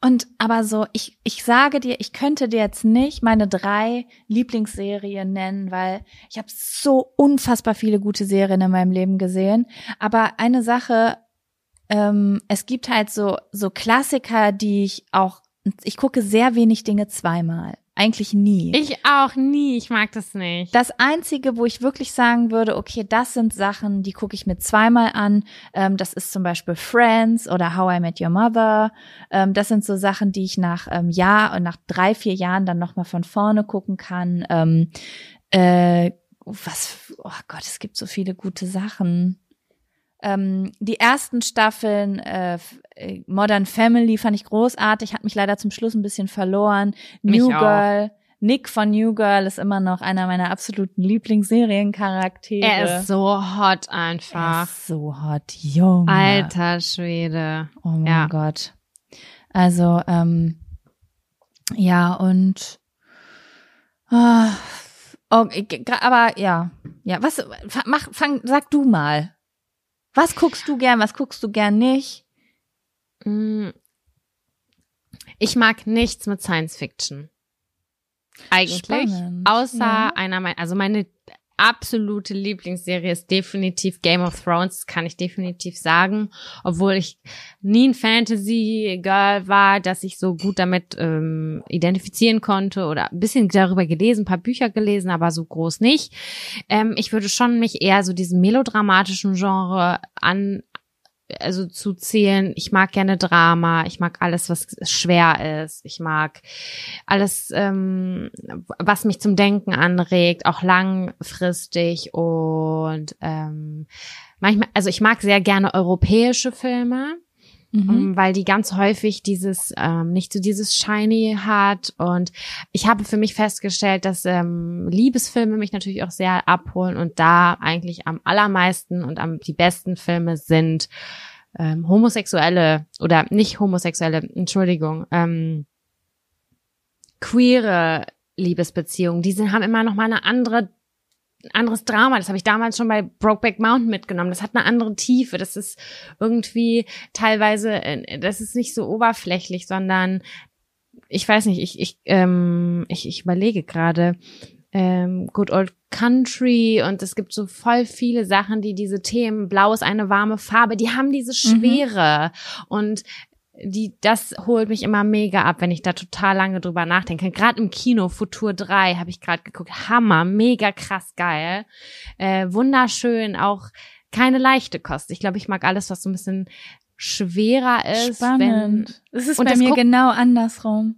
Und aber so, ich, ich sage dir, ich könnte dir jetzt nicht meine drei Lieblingsserien nennen, weil ich habe so unfassbar viele gute Serien in meinem Leben gesehen. Aber eine Sache, ähm, es gibt halt so, so Klassiker, die ich auch, ich gucke sehr wenig Dinge zweimal. Eigentlich nie. Ich auch nie. Ich mag das nicht. Das einzige, wo ich wirklich sagen würde, okay, das sind Sachen, die gucke ich mir zweimal an. Ähm, das ist zum Beispiel Friends oder How I Met Your Mother. Ähm, das sind so Sachen, die ich nach ähm, Jahr und nach drei, vier Jahren dann nochmal von vorne gucken kann. Ähm, äh, was, oh Gott, es gibt so viele gute Sachen. Ähm, die ersten Staffeln äh, äh, Modern Family fand ich großartig, hat mich leider zum Schluss ein bisschen verloren. Mich New auch. Girl, Nick von New Girl ist immer noch einer meiner absoluten Lieblingsseriencharaktere. er ist so hot Er einfach. ist so hot, Junge. Alter Schwede. Oh mein Ja. Gott. Also, ähm, ja, und ah, oh, aber ja, ja, was mach, fang, sag du mal. Was guckst du gern, was guckst du gern nicht? Mm. Ich mag nichts mit Science Fiction. Eigentlich. Spannend, Außer ja. einer meiner, also meine absolute Lieblingsserie ist definitiv Game of Thrones, kann ich definitiv sagen. Obwohl ich nie ein Fantasy-Girl war, dass ich so gut damit ähm, identifizieren konnte oder ein bisschen darüber gelesen, ein paar Bücher gelesen, aber so groß nicht. Ähm, ich würde schon mich eher so diesem melodramatischen Genre an also zu zählen, ich mag gerne Drama, ich mag alles, was schwer ist, ich mag alles, ähm, was mich zum Denken anregt, auch langfristig und ähm, manchmal, also ich mag sehr gerne europäische Filme mhm. Ähm, weil die ganz häufig dieses ähm, nicht so dieses shiny hat und ich habe für mich festgestellt, dass ähm, Liebesfilme mich natürlich auch sehr abholen und da eigentlich am allermeisten und am die besten Filme sind ähm, homosexuelle oder nicht homosexuelle, Entschuldigung, ähm, queere Liebesbeziehungen, die sind, haben immer noch mal eine andere anderes Drama. Das habe ich damals schon bei Brokeback Mountain mitgenommen. Das hat eine andere Tiefe. Das ist irgendwie teilweise, äh, das ist nicht so oberflächlich, sondern ich weiß nicht, ich, ich, ähm, ich, ich überlege gerade, ähm, Good Old Country und es gibt so voll viele Sachen, die diese Themen, Blau ist eine warme Farbe, die haben diese mhm. Schwere mhm. und die, das holt mich immer mega ab, wenn ich da total lange drüber nachdenke. Gerade im Kino, Futur 3, habe ich gerade geguckt. Hammer, mega krass geil. Äh, wunderschön, auch keine leichte Kost. Ich glaube, ich mag alles, was so ein bisschen schwerer ist. Spannend. es ist bei mir genau andersrum.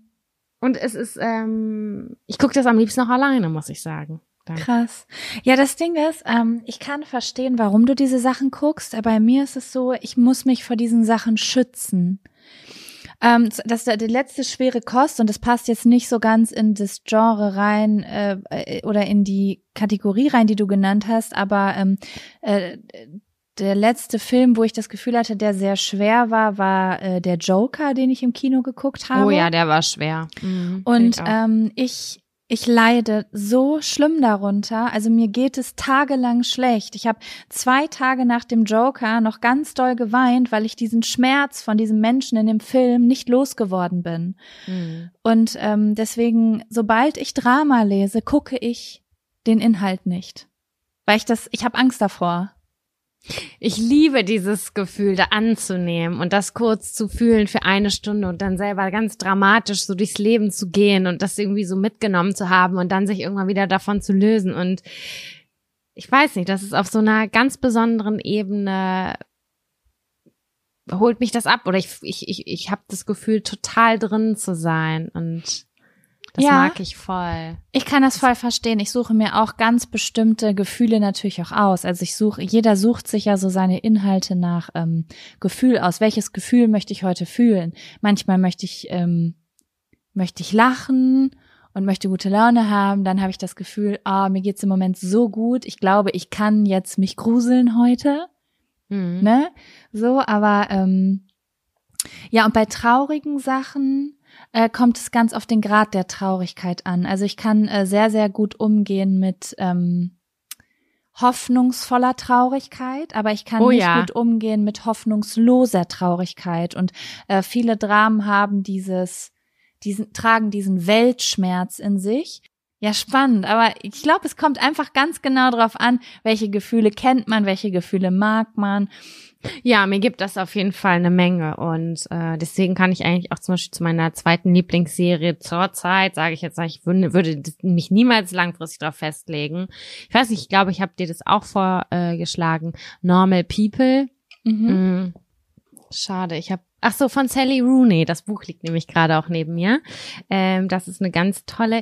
Und es ist, ähm, ich gucke das am liebsten auch alleine, muss ich sagen. Dann. Krass. Ja, das Ding ist, ähm, ich kann verstehen, warum du diese Sachen guckst, aber bei mir ist es so, ich muss mich vor diesen Sachen schützen. Ähm, das ist die letzte schwere Kost und das passt jetzt nicht so ganz in das Genre rein äh, äh, oder in die Kategorie rein, die du genannt hast, aber ähm, äh, der letzte Film, wo ich das Gefühl hatte, der sehr schwer war, war äh, der Joker, den ich im Kino geguckt habe. Oh ja, der war schwer. Mhm, und ich, ähm, ich ich leide so schlimm darunter. Also mir geht es tagelang schlecht. Ich habe zwei Tage nach dem Joker noch ganz doll geweint, weil ich diesen Schmerz von diesem Menschen in dem Film nicht losgeworden bin. Mhm. Und ähm, deswegen, sobald ich Drama lese, gucke ich den Inhalt nicht, weil ich das, ich habe Angst davor. Ich liebe dieses Gefühl, da anzunehmen und das kurz zu fühlen für eine Stunde und dann selber ganz dramatisch so durchs Leben zu gehen und das irgendwie so mitgenommen zu haben und dann sich irgendwann wieder davon zu lösen. Und ich weiß nicht, das ist auf so einer ganz besonderen Ebene holt mich das ab oder ich ich ich, ich habe das Gefühl total drin zu sein und das ja, mag ich voll. Ich kann das voll verstehen. Ich suche mir auch ganz bestimmte Gefühle natürlich auch aus. Also ich suche, jeder sucht sich ja so seine Inhalte nach ähm, Gefühl aus. Welches Gefühl möchte ich heute fühlen? Manchmal möchte ich, ähm, möchte ich lachen und möchte gute Laune haben. Dann habe ich das Gefühl, ah, oh, mir geht's im Moment so gut. Ich glaube, ich kann jetzt mich gruseln heute. Mhm. Ne? So, aber ähm, ja, und bei traurigen Sachen äh, kommt es ganz auf den Grad der Traurigkeit an. Also ich kann äh, sehr, sehr gut umgehen mit ähm, hoffnungsvoller Traurigkeit, aber ich kann oh, nicht ja. gut umgehen mit hoffnungsloser Traurigkeit. Und äh, viele Dramen haben dieses, diesen, tragen diesen Weltschmerz in sich. Ja, spannend, aber ich glaube, es kommt einfach ganz genau darauf an, welche Gefühle kennt man, welche Gefühle mag man. Ja, mir gibt das auf jeden Fall eine Menge und äh, deswegen kann ich eigentlich auch zum Beispiel zu meiner zweiten Lieblingsserie zur Zeit, sage ich jetzt, ich würde, würde mich niemals langfristig darauf festlegen. Ich weiß nicht, ich glaube, ich habe dir das auch vorgeschlagen. Normal People. Mhm. Mhm. Schade, ich habe Ach so, von Sally Rooney. Das Buch liegt nämlich gerade auch neben mir. Ähm, das ist eine ganz tolle,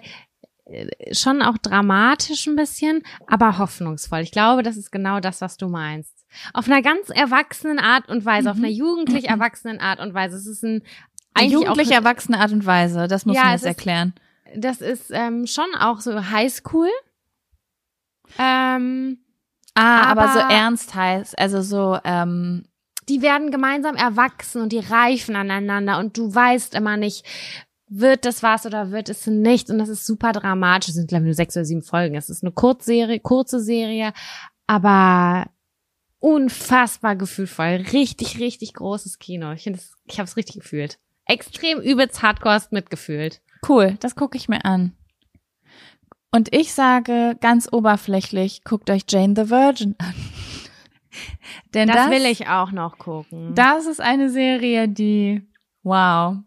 schon auch dramatisch ein bisschen, aber hoffnungsvoll. Ich glaube, das ist genau das, was du meinst. Auf einer ganz erwachsenen Art und Weise, mhm. auf einer jugendlich erwachsenen Art und Weise. Es ist ein eigentlich jugendlich erwachsene Art und Weise. Das muss ja, man jetzt erklären. das ist ähm, schon auch so Highschool. Ähm, ah, aber, aber so ernst heißt, also so ähm, die werden gemeinsam erwachsen und die reifen aneinander und du weißt immer nicht, wird das was oder wird es nicht und das ist super dramatisch. Es sind glaube ich nur sechs oder sieben Folgen. Es ist eine Kurzserie, kurze Serie, aber unfassbar gefühlvoll. Richtig, richtig großes Kino. Ich finde, ich habe es richtig gefühlt. Extrem übelst hardcore mitgefühlt. Cool, das gucke ich mir an. Und ich sage ganz oberflächlich, guckt euch Jane the Virgin an. Denn das, das will ich auch noch gucken. Das ist eine Serie, die, wow.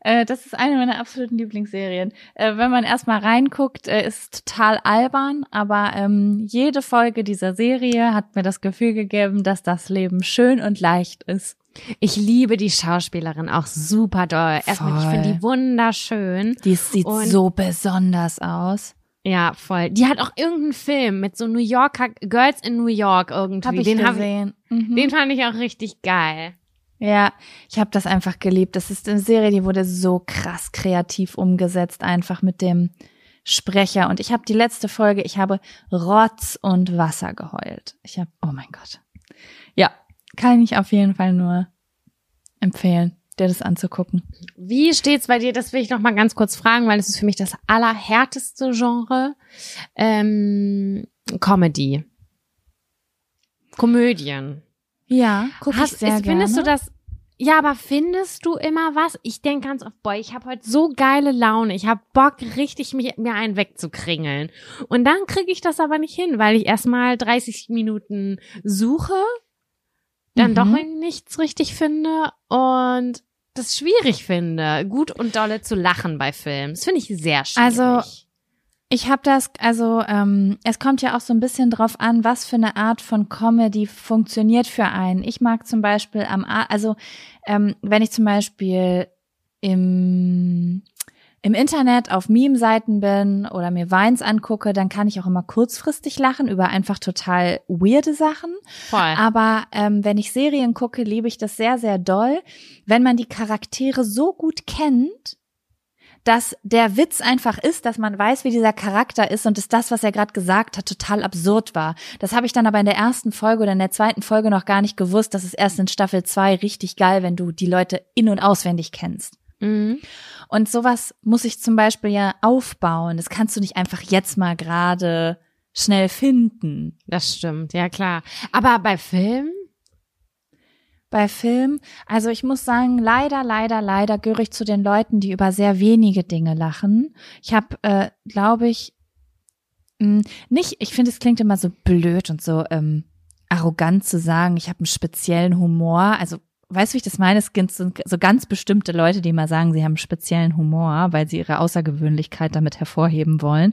Äh, das ist eine meiner absoluten Lieblingsserien. Äh, wenn man erstmal reinguckt, äh, ist total albern, aber ähm, jede Folge dieser Serie hat mir das Gefühl gegeben, dass das Leben schön und leicht ist. Ich liebe die Schauspielerin auch super doll. Erstmal, ich finde die wunderschön. Die sieht Und- so besonders aus. Ja, voll. Die hat auch irgendeinen Film mit so New Yorker Girls in New York irgendwie. Hab ich den hab gesehen. Mhm. den fand ich auch richtig geil. Ja, ich habe das einfach geliebt. Das ist eine Serie, die wurde so krass kreativ umgesetzt, einfach mit dem Sprecher. Und ich habe die letzte Folge, ich habe Rotz und Wasser geheult. Ich habe, oh mein Gott. Ja, kann ich auf jeden Fall nur empfehlen, dir das anzugucken. Wie steht's bei dir? Das will ich noch mal ganz kurz fragen, weil es ist für mich das allerhärteste Genre. Ähm, Comedy. Komödien. Ja, guck Hast, ich sehr ist, findest gerne. du das? Ja, aber findest du immer was? Ich denke ganz oft, boah, ich habe heute so geile Laune. Ich habe Bock, richtig mich, mir einen wegzukringeln. Und dann kriege ich das aber nicht hin, weil ich erstmal 30 Minuten suche, dann Mhm. doch nichts richtig finde und das schwierig finde, gut und dolle zu lachen bei Filmen. Das finde ich sehr schwierig. Also, Ich habe das, also ähm, es kommt ja auch so ein bisschen drauf an, was für eine Art von Comedy funktioniert für einen. Ich mag zum Beispiel am, A also ähm, wenn ich zum Beispiel im im Internet auf Meme-Seiten bin oder mir Weins angucke, dann kann ich auch immer kurzfristig lachen über einfach total weirde Sachen. voll. Aber ähm, wenn ich Serien gucke, liebe ich das sehr, sehr doll, wenn man die Charaktere so gut kennt, dass der Witz einfach ist, dass man weiß, wie dieser Charakter ist und dass das, was er gerade gesagt hat, total absurd war. Das habe ich dann aber in der ersten Folge oder in der zweiten Folge noch gar nicht gewusst. Das ist erst in Staffel zwei richtig geil, wenn du die Leute in- und auswendig kennst. Mhm. Und sowas muss ich zum Beispiel ja aufbauen. Das kannst du nicht einfach jetzt mal gerade schnell finden. Das stimmt, ja klar. Aber bei Filmen? Bei Film. Also ich muss sagen, leider, leider, leider gehöre ich zu den Leuten, die über sehr wenige Dinge lachen. Ich habe, äh, glaube ich, mh, nicht, ich finde, es klingt immer so blöd und so ähm, arrogant zu sagen, ich habe einen speziellen Humor. Also weißt du, wie ich das meine? Es gibt so, ganz bestimmte Leute, die mal sagen, sie haben einen speziellen Humor, weil sie ihre Außergewöhnlichkeit damit hervorheben wollen.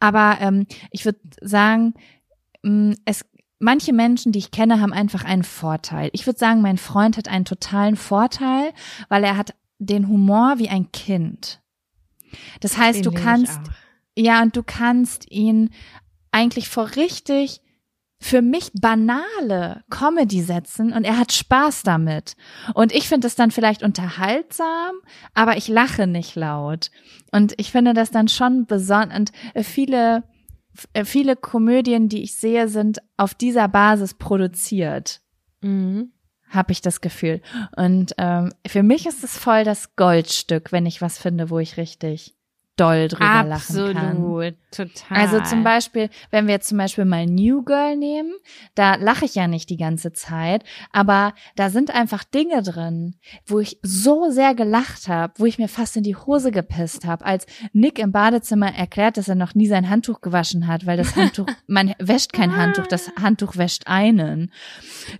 Aber ähm, ich würde sagen, mh, es manche Menschen, die ich kenne, haben einfach einen Vorteil. Ich würde sagen, mein Freund hat einen totalen Vorteil, weil er hat den Humor wie ein Kind. Das heißt, Den du kannst, ja, und du kannst ihn eigentlich vor richtig für mich banale Comedy setzen und er hat Spaß damit. Und ich finde es dann vielleicht unterhaltsam, aber ich lache nicht laut. Und ich finde das dann schon besonders. Und viele, viele Komödien, die ich sehe, sind auf dieser Basis produziert, Mhm. habe ich das Gefühl. Und ähm, für mich ist es voll das Goldstück, wenn ich was finde, wo ich richtig doll drüber lachen kann. Absolut, total. Also zum Beispiel, wenn wir jetzt zum Beispiel mal New Girl nehmen, da lache ich ja nicht die ganze Zeit, aber da sind einfach Dinge drin, wo ich so sehr gelacht habe, wo ich mir fast in die Hose gepisst habe, als Nick im Badezimmer erklärt, dass er noch nie sein Handtuch gewaschen hat, weil das Handtuch, man wäscht kein Handtuch, das Handtuch wäscht einen.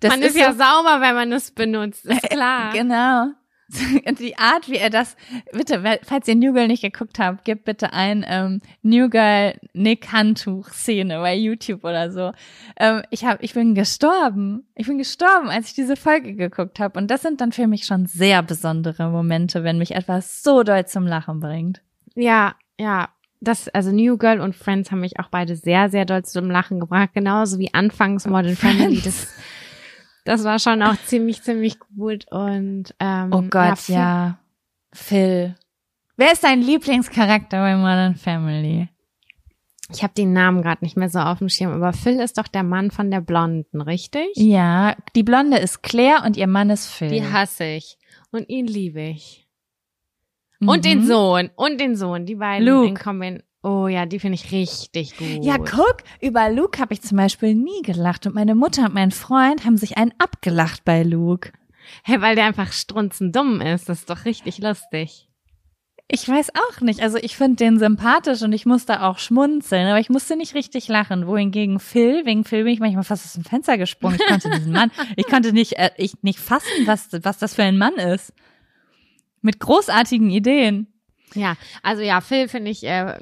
Das man ist, ja so- sauber, wenn man es benutzt, ist klar. Genau. Die Art, wie er das, bitte, falls ihr New Girl nicht geguckt habt, gebt bitte ein ähm, New Girl Nick Handtuch Szene bei YouTube oder so. Ähm, ich hab, ich bin gestorben. Ich bin gestorben, als ich diese Folge geguckt habe. Und das sind dann für mich schon sehr besondere Momente, wenn mich etwas so doll zum Lachen bringt. Ja, ja. Das, also New Girl und Friends haben mich auch beide sehr, sehr doll zum Lachen gebracht. Genauso wie anfangs Modern Family. Das, das war schon auch ziemlich, ziemlich gut. Und ähm, Oh Gott, Phil- ja. Phil. Wer ist dein Lieblingscharakter bei Modern Family? Ich habe den Namen gerade nicht mehr so auf dem Schirm, aber Phil ist doch der Mann von der Blonden, richtig? Ja, die Blonde ist Claire und ihr Mann ist Phil. Die hasse ich. Und ihn liebe ich. Und den Mhm. Sohn. Und den Sohn. Die beiden Luke. in Kombin Oh ja, die finde ich richtig gut. Ja, guck, über Luke habe ich zum Beispiel nie gelacht und meine Mutter und mein Freund haben sich einen abgelacht bei Luke. Hey, weil der einfach strunzendumm ist. Das ist doch richtig lustig. Ich weiß auch nicht. Also ich finde den sympathisch und ich musste auch schmunzeln, aber ich musste nicht richtig lachen. Wohingegen Phil, wegen Phil bin ich manchmal fast aus dem Fenster gesprungen. Ich konnte diesen Mann, ich konnte nicht, äh, ich nicht fassen, was, was das für ein Mann ist. Mit großartigen Ideen. Ja, also ja, Phil finde ich äh,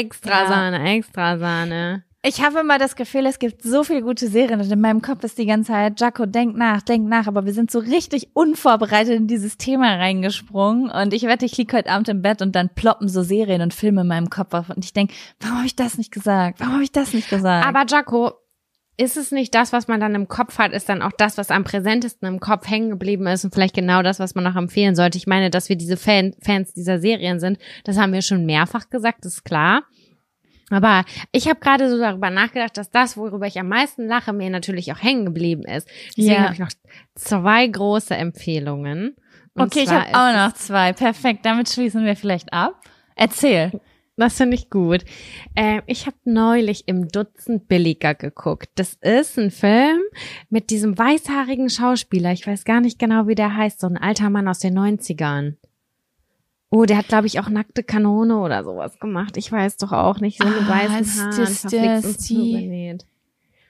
extra Ja. Sahne, extra Sahne. Ich habe immer das Gefühl, es gibt so viele gute Serien und in meinem Kopf ist die ganze Zeit, Jaco, denk nach, denk nach, aber wir sind so richtig unvorbereitet in dieses Thema reingesprungen und ich wette, ich lieg heute Abend im Bett und dann ploppen so Serien und Filme in meinem Kopf auf und ich denk, warum habe ich das nicht gesagt? Warum habe ich das nicht gesagt? Aber Jaco, ist es nicht das, was man dann im Kopf hat, ist dann auch das, was am präsentesten im Kopf hängen geblieben ist und vielleicht genau das, was man noch empfehlen sollte. Ich meine, dass wir diese Fan Fans dieser Serien sind, das haben wir schon mehrfach gesagt, ist klar. Aber ich habe gerade so darüber nachgedacht, dass das, worüber ich am meisten lache, mir natürlich auch hängen geblieben ist. Deswegen Ja. habe ich noch zwei große Empfehlungen. Und okay, ich habe auch noch zwei. Perfekt, damit schließen wir vielleicht ab. Erzähl. Das finde ich gut. Ähm, ich habe neulich im Dutzend billiger geguckt. Das ist ein Film mit diesem weißhaarigen Schauspieler. Ich weiß gar nicht genau, wie der heißt. So ein alter Mann aus den 90ern. Oh, der hat, glaube ich, auch nackte Kanone oder sowas gemacht. Ich weiß doch auch nicht. So mit Ah, weißen Haaren, das das.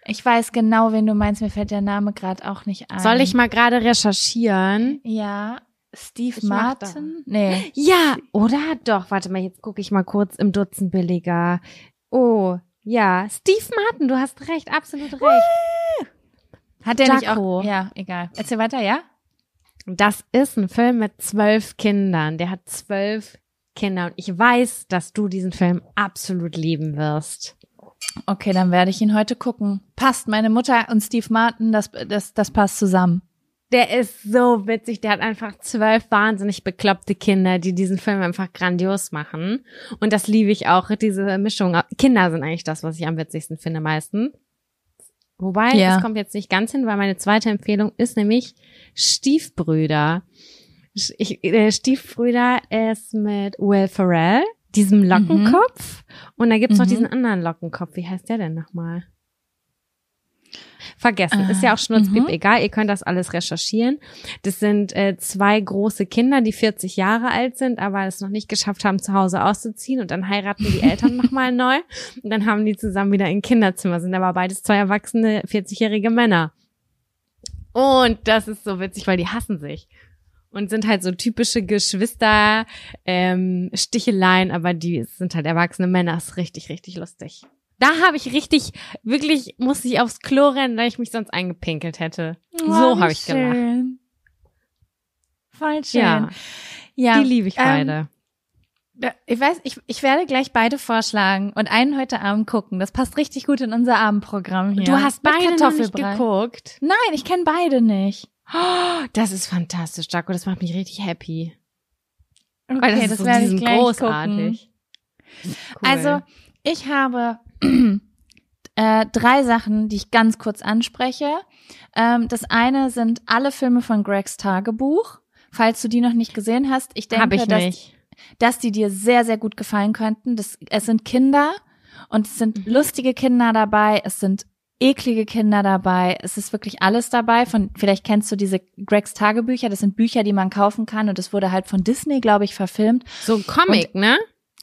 Ich weiß genau, wen du meinst. Mir fällt der Name gerade auch nicht ein. Soll ich mal gerade recherchieren? Ja, Steve Ich. Martin? Nee. Ja, oder? Doch, warte mal, jetzt gucke ich mal kurz im Dutzend billiger. Oh, ja, Steve Martin, du hast recht, absolut recht. Hat der nicht auch? Ja, egal. Erzähl weiter, ja? Das ist ein Film mit zwölf Kindern. Der hat zwölf Kinder und ich weiß, dass du diesen Film absolut lieben wirst. Okay, dann werde ich ihn heute gucken. Passt, meine Mutter und Steve Martin, das, das, das passt zusammen. Der ist so witzig. Der hat einfach zwölf wahnsinnig bekloppte Kinder, die diesen Film einfach grandios machen. Und das liebe ich auch, diese Mischung. Kinder sind eigentlich das, was ich am witzigsten finde meistens. Wobei, Ja. das kommt jetzt nicht ganz hin, weil meine zweite Empfehlung ist nämlich Stiefbrüder. Ich, äh, Stiefbrüder ist mit Will Ferrell, diesem Lockenkopf. Und da gibt's noch Mhm. diesen anderen Lockenkopf. Wie heißt der denn nochmal? Vergessen. Ist ja auch schnurzpiep mhm. egal. Ihr könnt das alles recherchieren. Das sind äh, zwei große Kinder, die 40 Jahre alt sind, aber es noch nicht geschafft haben, zu Hause auszuziehen. Und dann heiraten die Eltern nochmal neu. Und dann haben die zusammen wieder ein Kinderzimmer, sind aber beides zwei erwachsene 40-jährige Männer. Und das ist so witzig, weil die hassen sich. Und sind halt so typische Geschwister, ähm, Sticheleien, aber die sind halt erwachsene Männer. Ist richtig, richtig lustig. Da habe ich richtig, wirklich, musste ich aufs Klo rennen, weil ich mich sonst eingepinkelt hätte. so Oh, wie habe ich schön. Voll schön. Ja, Ja, die liebe ich ähm, beide. Ich weiß, ich, ich werde gleich beide vorschlagen und einen heute Abend gucken. Das passt richtig gut in unser Abendprogramm hier. du hast beide noch nicht Kartoffelbrei. geguckt. Nein, ich kenne beide nicht. Oh, das ist fantastisch, Jaco. Das macht mich richtig happy. Okay, Weil das, ist so, werde ich gleich großartig. Cool. Also, ich habe äh, drei Sachen, die ich ganz kurz anspreche. Ähm, das eine sind alle Filme von Gregs Tagebuch. Falls du die noch nicht gesehen hast, ich denke, ich dass, dass die dir sehr, sehr gut gefallen könnten. Das, es sind Kinder und es sind Mhm. lustige Kinder dabei, es sind eklige Kinder dabei, es ist wirklich alles dabei. Von vielleicht kennst du diese Gregs Tagebücher, das sind Bücher, die man kaufen kann und das wurde halt von Disney, glaube ich, verfilmt. So ein Comic, ne?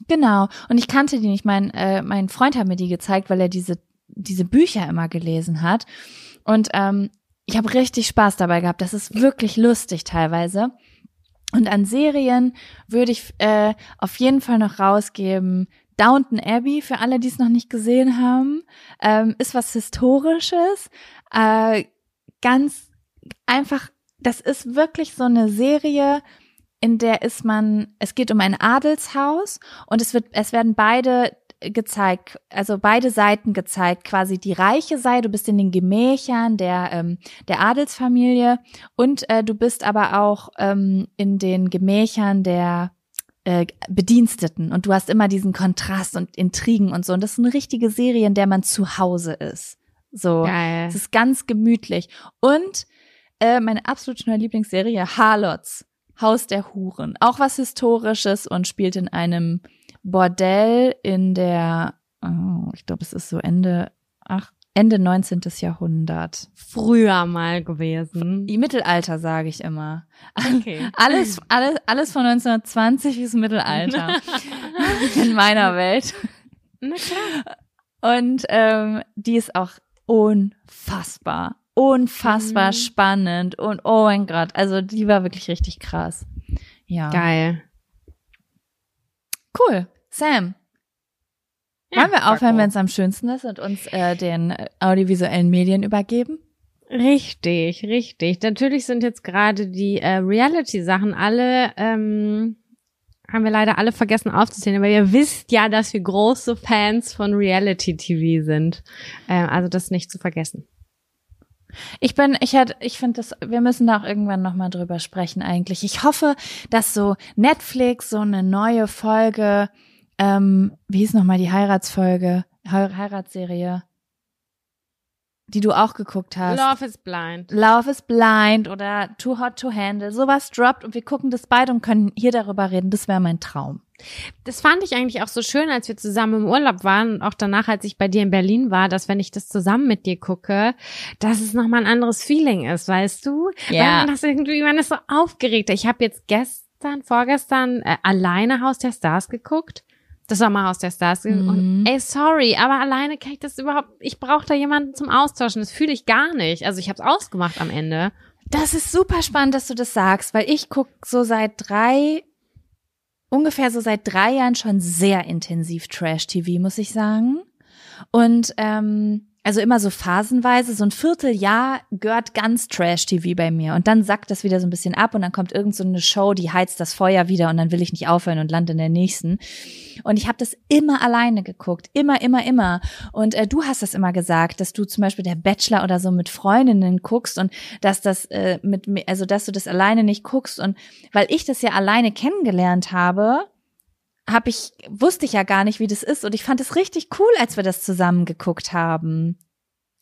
Genau. Und ich kannte die nicht. Mein, äh, mein Freund hat mir die gezeigt, weil er diese, diese Bücher immer gelesen hat. Und ähm, ich habe richtig Spaß dabei gehabt. Das ist wirklich lustig teilweise. Und an Serien würde ich äh, auf jeden Fall noch rausgeben. Downton Abbey, für alle, die es noch nicht gesehen haben, ähm, ist was Historisches. Äh, ganz einfach, das ist wirklich so eine Serie, in der ist man, es geht um ein Adelshaus und es wird, es werden beide gezeigt, also beide Seiten gezeigt, quasi die reiche Seite, du bist in den Gemächern der, ähm, der Adelsfamilie und äh, du bist aber auch ähm, in den Gemächern der äh, Bediensteten und du hast immer diesen Kontrast und Intrigen und so und das ist eine richtige Serie, in der man zu Hause ist. So. Geil. Es ist ganz gemütlich. Und äh, meine absolute neue Lieblingsserie, Harlots, Haus der Huren. Auch was Historisches und spielt in einem Bordell in der, oh, ich glaube, es ist so Ende, ach, Ende 19. Jahrhundert. Früher mal gewesen. Im Mittelalter, sage ich immer. Okay. Alles, alles, alles von 1920 ist Mittelalter. in meiner Welt. Na klar. Und ähm, die ist auch unfassbar, unfassbar Mhm. spannend und oh mein Gott, also die war wirklich richtig krass. Ja. Geil. Cool. Sam, Ja, wollen wir aufhören, wenn es am schönsten ist und uns äh, den äh, audiovisuellen Medien übergeben? Richtig, richtig. Natürlich sind jetzt gerade die äh, Reality-Sachen alle, ähm, haben wir leider alle vergessen aufzuzählen, aber ihr wisst ja, dass wir große Fans von Reality-TV sind. Ähm, also das nicht zu vergessen. Ich bin, ich hätte, ich finde das, wir müssen da auch irgendwann nochmal drüber sprechen eigentlich. Ich hoffe, dass so Netflix so eine neue Folge, ähm, wie hieß nochmal die Heiratsfolge, He Heiratsserie, die du auch geguckt hast. Love is blind. Love is Blind oder Too Hot to Handle, sowas droppt und wir gucken das beide und können hier darüber reden. Das wäre mein Traum. Das fand ich eigentlich auch so schön, als wir zusammen im Urlaub waren und auch danach, als ich bei dir in Berlin war, dass wenn ich das zusammen mit dir gucke, dass es nochmal ein anderes Feeling ist, weißt du? Ja. Weil man das irgendwie, man ist so aufgeregt. Ich habe jetzt gestern, vorgestern äh, alleine Haus der Stars geguckt. Das Sommerhaus der Stars. Mhm. Und ey, sorry, aber alleine kann ich das überhaupt, ich brauche da jemanden zum Austauschen. Das fühle ich gar nicht. Also ich habe es ausgemacht am Ende. Das ist super spannend, dass du das sagst, weil ich guck so seit drei, ungefähr so seit drei Jahren schon sehr intensiv Trash-TV, muss ich sagen. Und ähm, also immer so phasenweise, so ein Vierteljahr gehört ganz Trash-TV bei mir. Und dann sackt das wieder so ein bisschen ab und dann kommt irgend so eine Show, die heizt das Feuer wieder und dann will ich nicht aufhören und lande in der nächsten. Und ich habe das immer alleine geguckt, immer, immer, immer. Und äh, du hast das immer gesagt, dass du zum Beispiel der Bachelor oder so mit Freundinnen guckst und dass das äh, mit, also dass du das alleine nicht guckst. Und weil ich das ja alleine kennengelernt habe, habe ich wusste ich ja gar nicht, wie das ist. Und ich fand es richtig cool, als wir das zusammen geguckt haben.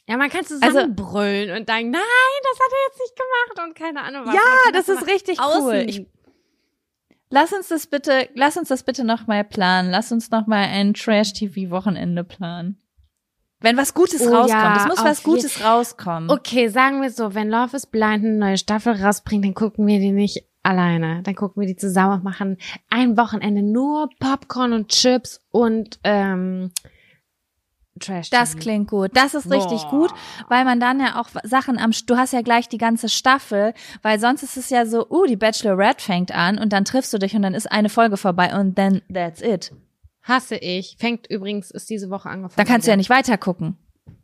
Ja, man kann Also- zusammen brüllen und sagen, nein, das hat er jetzt nicht gemacht und keine Ahnung was. Ja, kann das ist richtig außen- cool. Ich, lass uns das bitte, lass uns das bitte noch mal planen. Lass uns noch mal ein Trash-TV-Wochenende planen. Wenn was Gutes Oh rauskommt, ja, es muss was Gutes rauskommen. Okay, sagen wir so, wenn Love is Blind eine neue Staffel rausbringt, dann gucken wir die nicht alleine. Dann gucken wir die zusammen und machen ein Wochenende nur Popcorn und Chips und ähm, Trash. Das klingt gut. Das ist richtig Boah. gut, weil man dann ja auch Sachen am, du hast ja gleich die ganze Staffel, weil sonst ist es ja so, uh, die Bachelorette fängt an und dann triffst du dich und dann ist eine Folge vorbei und then that's it. Hasse ich. Fängt übrigens, ist diese Woche angefangen. Da kannst du ja nicht weiter gucken.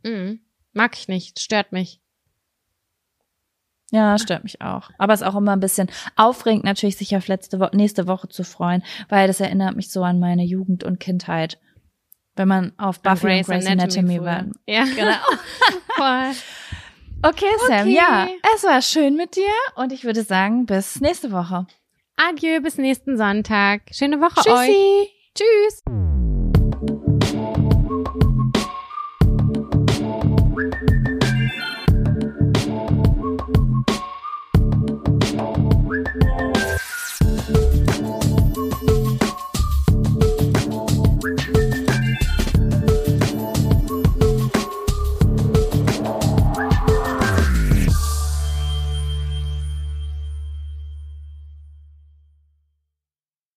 Mhm. Mag ich nicht, stört mich. Ja, stört mich auch. Aber es ist auch immer ein bisschen aufregend, natürlich sich auf letzte Woche, nächste Woche zu freuen, weil das erinnert mich so an meine Jugend und Kindheit. Wenn man auf Buffy und Grey's Anatomy früher. war. Ja, Genau. voll. Okay, Sam, Okay. ja. Es war schön mit dir und ich würde sagen, bis nächste Woche. Adieu, bis nächsten Sonntag. Schöne Woche euch. Tschüssi. Tschüss.